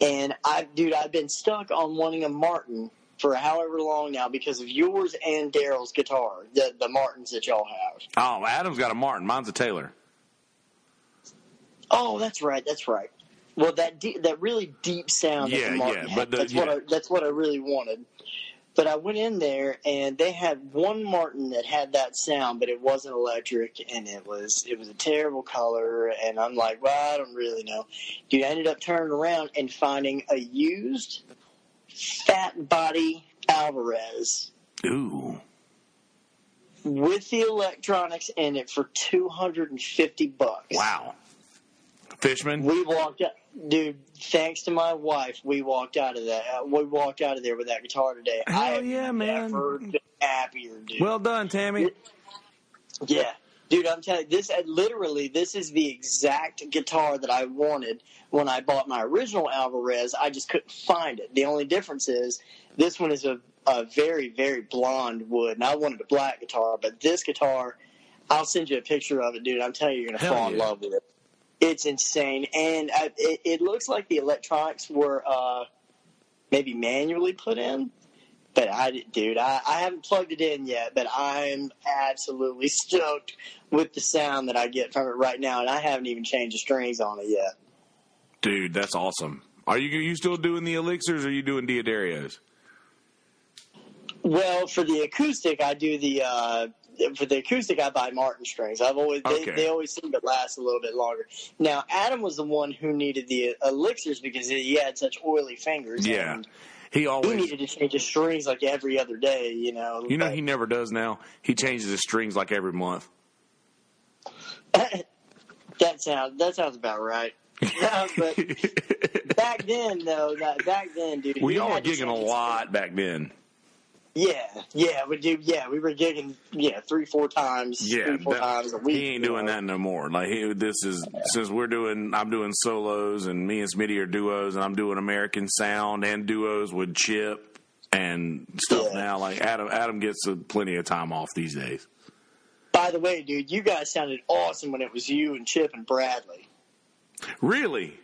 and I, dude, I've been stuck on wanting a Martin for however long now because of yours and Daryl's guitar, the the Martins that y'all have. Oh, Adam's got a Martin. Mine's a Taylor. Oh, that's right, that's right. Well, that de- that really deep sound that Yeah, the Martin yeah, had, but the- that's what. I, that's what I really wanted. But I went in there and they had one Martin that had that sound, but it wasn't electric and it was it was a terrible color. And I'm like, well, I don't really know. Dude, I ended up turning around and finding a used fat body Alvarez Ooh. with the electronics in it for two hundred and fifty bucks. Wow. Fishman. We walked out, dude. Thanks to my wife, we walked out of that. Uh, we walked out of there with that guitar today. I Hell have yeah, man. never been happier, dude. Well done, Tammy. yeah, dude. I'm telling you, this. uh, Literally, this is the exact guitar that I wanted when I bought my original Alvarez. I just couldn't find it. The only difference is this one is a, a very, very blonde wood, and I wanted a black guitar. But this guitar, I'll send you a picture of it, dude. I'm telling you, you're gonna Hell fall in love with it. It's insane, and I, it, it looks like the electronics were uh, maybe manually put in. But I, dude, I, I haven't plugged it in yet, but I'm absolutely stoked with the sound that I get from it right now, and I haven't even changed the strings on it yet. Dude, that's awesome. Are you you still doing the elixirs or are you doing D'Addarios? Well, for the acoustic, I do the uh, for the acoustic, I buy Martin strings. I've always they, Okay. they always seem to last a little bit longer. Now, Adam was the one who needed the elixirs because he had such oily fingers. Yeah. and He he always needed to change his strings like every other day. You know, You know he never does now. He changes his strings like every month. that sounds that sounds about right. No, but back then, though, that back then, dude, we all were gigging a lot back then. Yeah, yeah, we do. Yeah, we were gigging, yeah, three, four times, Yeah, three, four that- times a week. he ain't doing know. that no more. Like he, this is since we're doing, I'm doing solos, and me and Smitty are duos, and I'm doing American Sound and duos with Chip and stuff Yeah. now. Like Adam, Adam gets uh, plenty of time off these days. By the way, dude, you guys sounded awesome when it was you and Chip and Bradley. Really,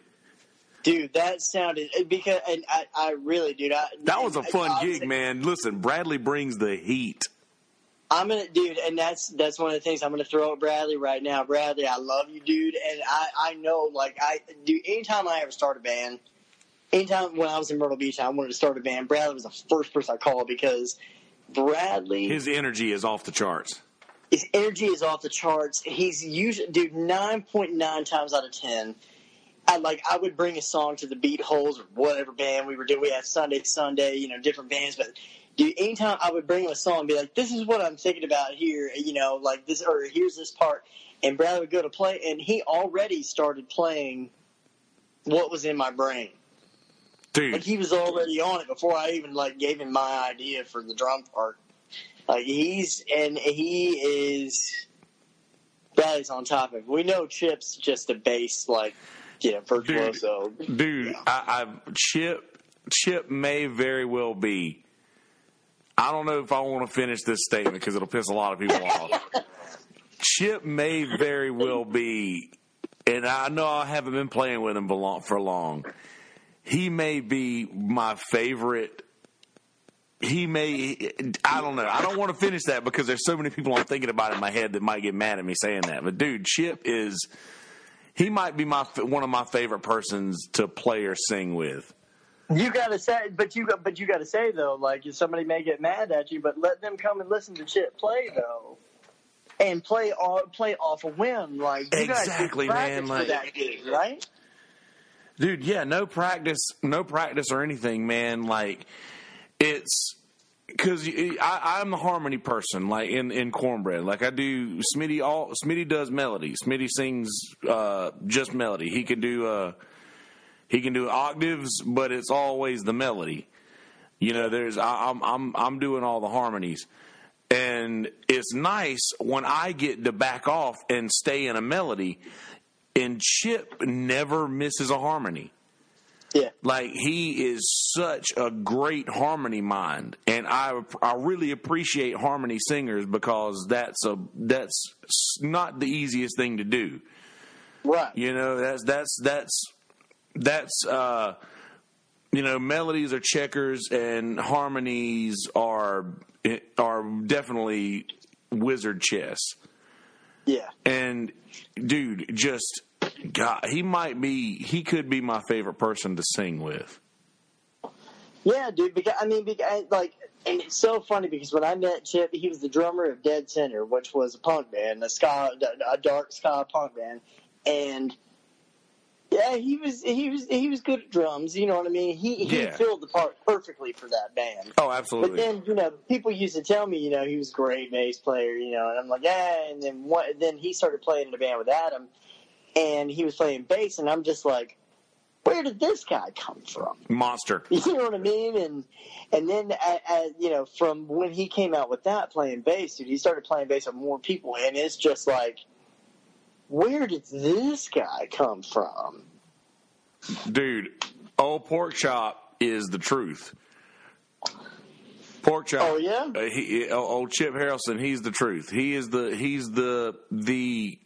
Dude, that sounded uh, because, and I, I really, dude, I, that was a fun I gig, man. Listen, Bradley brings the heat. I'm gonna, dude, and that's that's one of the things I'm gonna throw at Bradley right now. Bradley, I love you, dude, and I I know, like, I do. Anytime I ever start a band, anytime when I was in Myrtle Beach, I wanted to start a band. Bradley was the first person I called because Bradley, His energy is off the charts. his energy is off the charts. He's usually, dude, nine point nine times out of ten. I like I would bring a song to the Beat Holes or whatever band we were doing. We had Sunday Sunday, you know, different bands, but dude, anytime I would bring him a song and be like, This is what I'm thinking about here, you know, like this or here's this part and Bradley would go to play and he already started playing what was in my brain. Dude, Like he was already on it before I even like gave him my idea for the drum part. Like he's and he is Bradley's on top of it. We know Chip's just a bass like know, virtuoso. dude, I, I Chip Chip may very well be. I don't know if I want to finish this statement because it'll piss a lot of people off. Chip may very well be, and I know I haven't been playing with him for long. For long. He may be my favorite. He may. I don't know. I don't want to finish that because there's so many people I'm thinking about in my head that might get mad at me saying that. But dude, Chip is. He might be my one of my favorite persons to play or sing with. You gotta say, but you got, but you gotta say though, like somebody may get mad at you, but let them come and listen to Chip play though, and play off, play off a whim. Like you guys Exactly, man, like- that gig, right? dude yeah no practice no practice or anything man like it's because i'm the harmony person like in in cornbread. Like i do smitty all smitty does melody. Smitty sings uh just melody. He can do uh he can do octaves but it's always the melody. You know there's I, i'm i'm i'm doing all the harmonies. And it's nice when i get to back off and stay in a melody and chip never misses a harmony Yeah. like he is such a great harmony mind and i i really appreciate harmony singers because that's a that's not the easiest thing to do Right. you know that's that's that's that's uh you know melodies are checkers and harmonies are are definitely wizard chess Yeah. and dude, just God, he might be, he could be my favorite person to sing with. Yeah, dude. Because I mean, because, like, and it's so funny because when I met Chip, he was the drummer of Dead Center, which was a punk band, a ska, a dark ska punk band, and yeah, he was he was he was good at drums. You know what I mean? He he Yeah. filled the part perfectly for that band. Oh, absolutely. But then, you know, people used to tell me, you know, he was a great bass player, you know, and I'm like, yeah. And then what? Then he started playing in a band with Adam, and he was playing bass, and I'm just like, where did this guy come from? Monster. You know what I mean? And and then you know, from when he came out with that playing bass, dude, he started playing bass with more people, and it's just like, where did this guy come from? Dude, old pork chop is the truth. Pork chop. Oh, yeah? Uh, he, uh, old Chip Harrelson, he's the truth. He is the, he's the, the,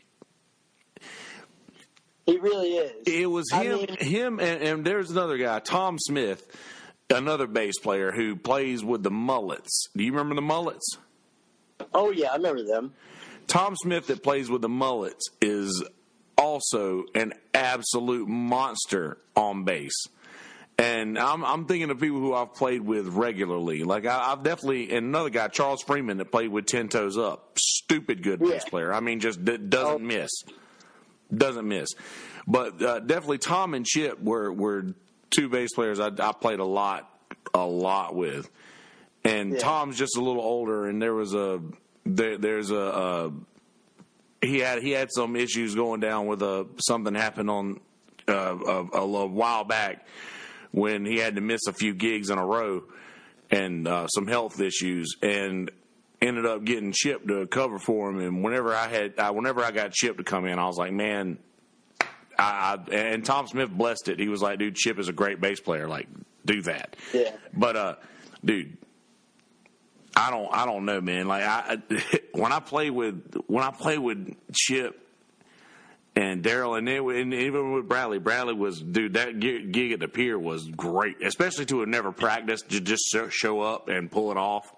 He really is. it was I him, mean- him, and, and there's another guy, Tom Smith, another bass player who plays with the Mullets. Do you remember the Mullets? Oh yeah, I remember them. Tom Smith that plays with the Mullets is also an absolute monster on bass. And I'm, I'm thinking of people who I've played with regularly. Like I, I've definitely, and another guy, Charles Freeman, that played with Ten Toes Up, stupid good bass player. I mean, just d- doesn't Oh. miss, doesn't miss. But uh, definitely Tom and Chip were were two bass players I, I played a lot, a lot with. And Yeah. Tom's just a little older, and there was a there, there's a, a he had he had some issues going down with a something happened on uh, a, a, while back when he had to miss a few gigs in a row, and uh, some health issues, and ended up getting Chip to cover for him. And whenever I had, uh, whenever I got Chip to come in, I was like, man. I, I, and Tom Smith blessed it. He was like, "Dude, Chip is a great bass player. Like, do that." Yeah. But uh, dude, I don't, I don't know, man. Like, I when I play with when I play with Chip and Daryl, and, and even with Bradley, Bradley was dude. That gig at the pier was great, especially to have never practiced to just show up and pull it off.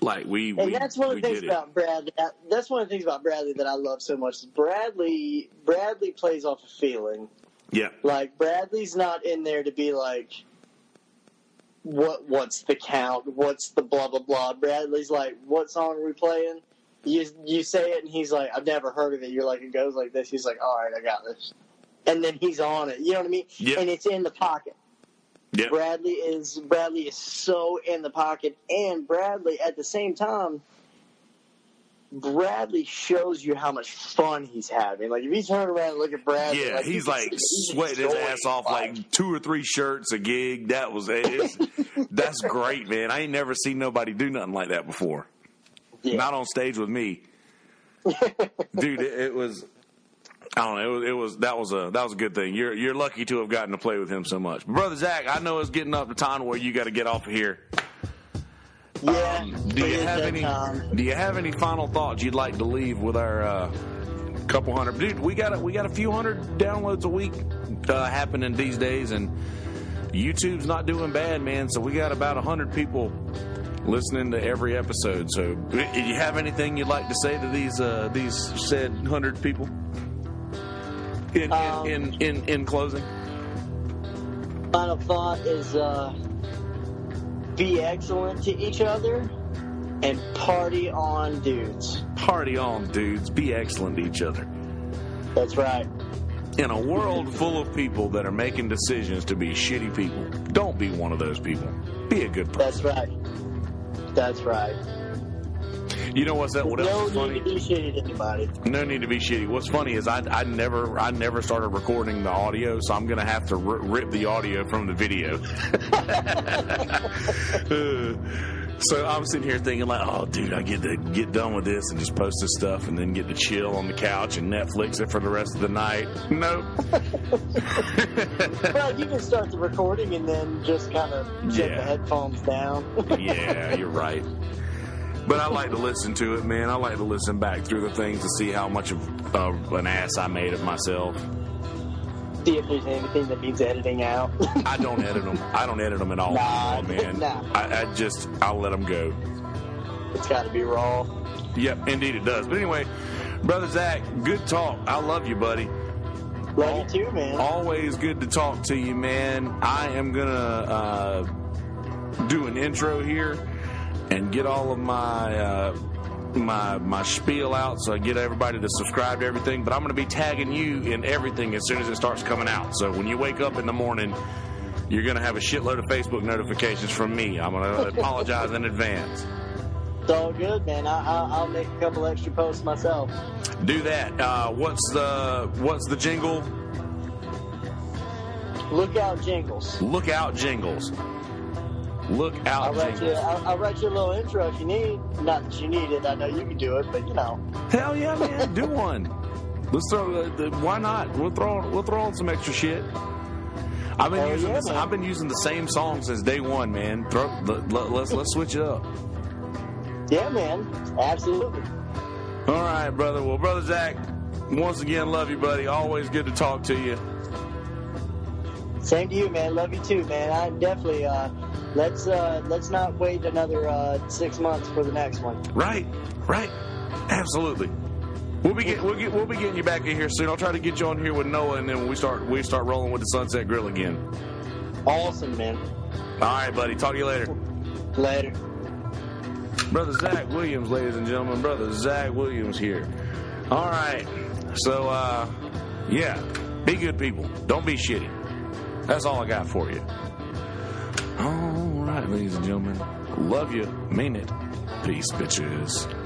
Like we, And we that's one of the things about Bradley. That's one of the things about Bradley that I love so much. Bradley Bradley plays off a feeling. Yeah, Like Bradley's not in there to be like, what what's the count? What's the blah blah blah? Bradley's like, what song are we playing? You you say it and he's like, I've never heard of it. You're like, it goes like this. He's like, all right, I got this. And then he's on it. You know what I mean? Yeah. And it's in the pocket. Yeah, Bradley is Bradley is so in the pocket, and Bradley at the same time. Bradley shows you how much fun he's having. Like if you turn around and look at Bradley, yeah. like, you He's like he's sweating his ass off, life. like two or three shirts a gig. That was that's great, man. I ain't never seen nobody do nothing like that before. Yeah. not on stage with me, dude. It, it was. I don't know. It was, it was that was a that was a good thing. You're you're lucky to have gotten to play with him so much, brother Zach. I know it's getting up to time where you got to get off of here. yeah. Um, Do you have any time. Do you have any final thoughts you'd like to leave with our uh, couple hundred? Dude, we got a, we got a few hundred downloads a week uh, happening these days, and YouTube's not doing bad, man. So we got about a hundred people listening to every episode. So, do you have anything you'd like to say to these uh, these said hundred people? In, Um, in, in in in closing, Final thought is uh, be excellent to each other and party on, dudes. party on, dudes. Be excellent to each other. That's right. in a world full of people that are making decisions to be shitty people, don't be one of those people. Be a good person. That's right. That's right. You know what's that? What else no is funny? need to be shitty to anybody. No need to be shitty. What's funny is I, I never I never started recording the audio, so I'm gonna have to r- rip the audio from the video. So I'm sitting here thinking like, oh, dude, I get to get done with this and just post this stuff, and then get to chill on the couch and Netflix it for the rest of the night. Nope. well, you can start the recording and then just kind of Yeah. the headphones down. yeah, you're right. But I like to listen to it, man. I like to listen back through the things to see how much of uh, an ass I made of myself. See if there's anything that needs editing out. I don't edit them. I don't edit them at all, Nah, man. nah. I, I just I'll let them go. it's got to be raw. Yep, indeed it does. But anyway, brother Zach, good talk. I love you, buddy. Love you too, man. Always good to talk to you, man. I am gonna uh, do an intro here and get all of my uh, my my spiel out, so I get everybody to subscribe to everything. But I'm gonna be tagging you in everything as soon as it starts coming out. So when you wake up in the morning, you're gonna have a shitload of Facebook notifications from me. I'm gonna apologize in advance. It's all good, man. I, I, I'll make a couple extra posts myself. Do that. Uh, what's the what's the jingle? Look out, jingles. Look out, jingles. Look out, I'll write you. I'll, I'll write you a little intro if you need. Not that you need it. I know you can do it, but you know. Hell yeah, man! Do one. Let's throw. Uh, the, why not? We'll throw. We'll throw on some extra shit. I've been Hell using. yeah, this, man. I've been using the same song since day one, man. Throw, let, let, let's let's switch it up. Yeah, man. Absolutely. All right, brother. Well, brother Zach, once again, love you, buddy. Always good to talk to you. Same to you, man. Love you too, man. I definitely. Uh, let's uh, let's not wait another uh, six months for the next one. Right, right, absolutely. We'll be get, we'll get we'll be getting you back in here soon. I'll try to get you on here with Noah, and then we start we start rolling with the Sunset Grill again. Awesome, man. All right, buddy. Talk to you later. Later. Brother Zach Williams, ladies and gentlemen. Brother Zach Williams here. All right. So, uh, yeah, be good people. Don't be shitty. That's all I got for you. All right, ladies and gentlemen. Love you. Mean it. Peace, bitches.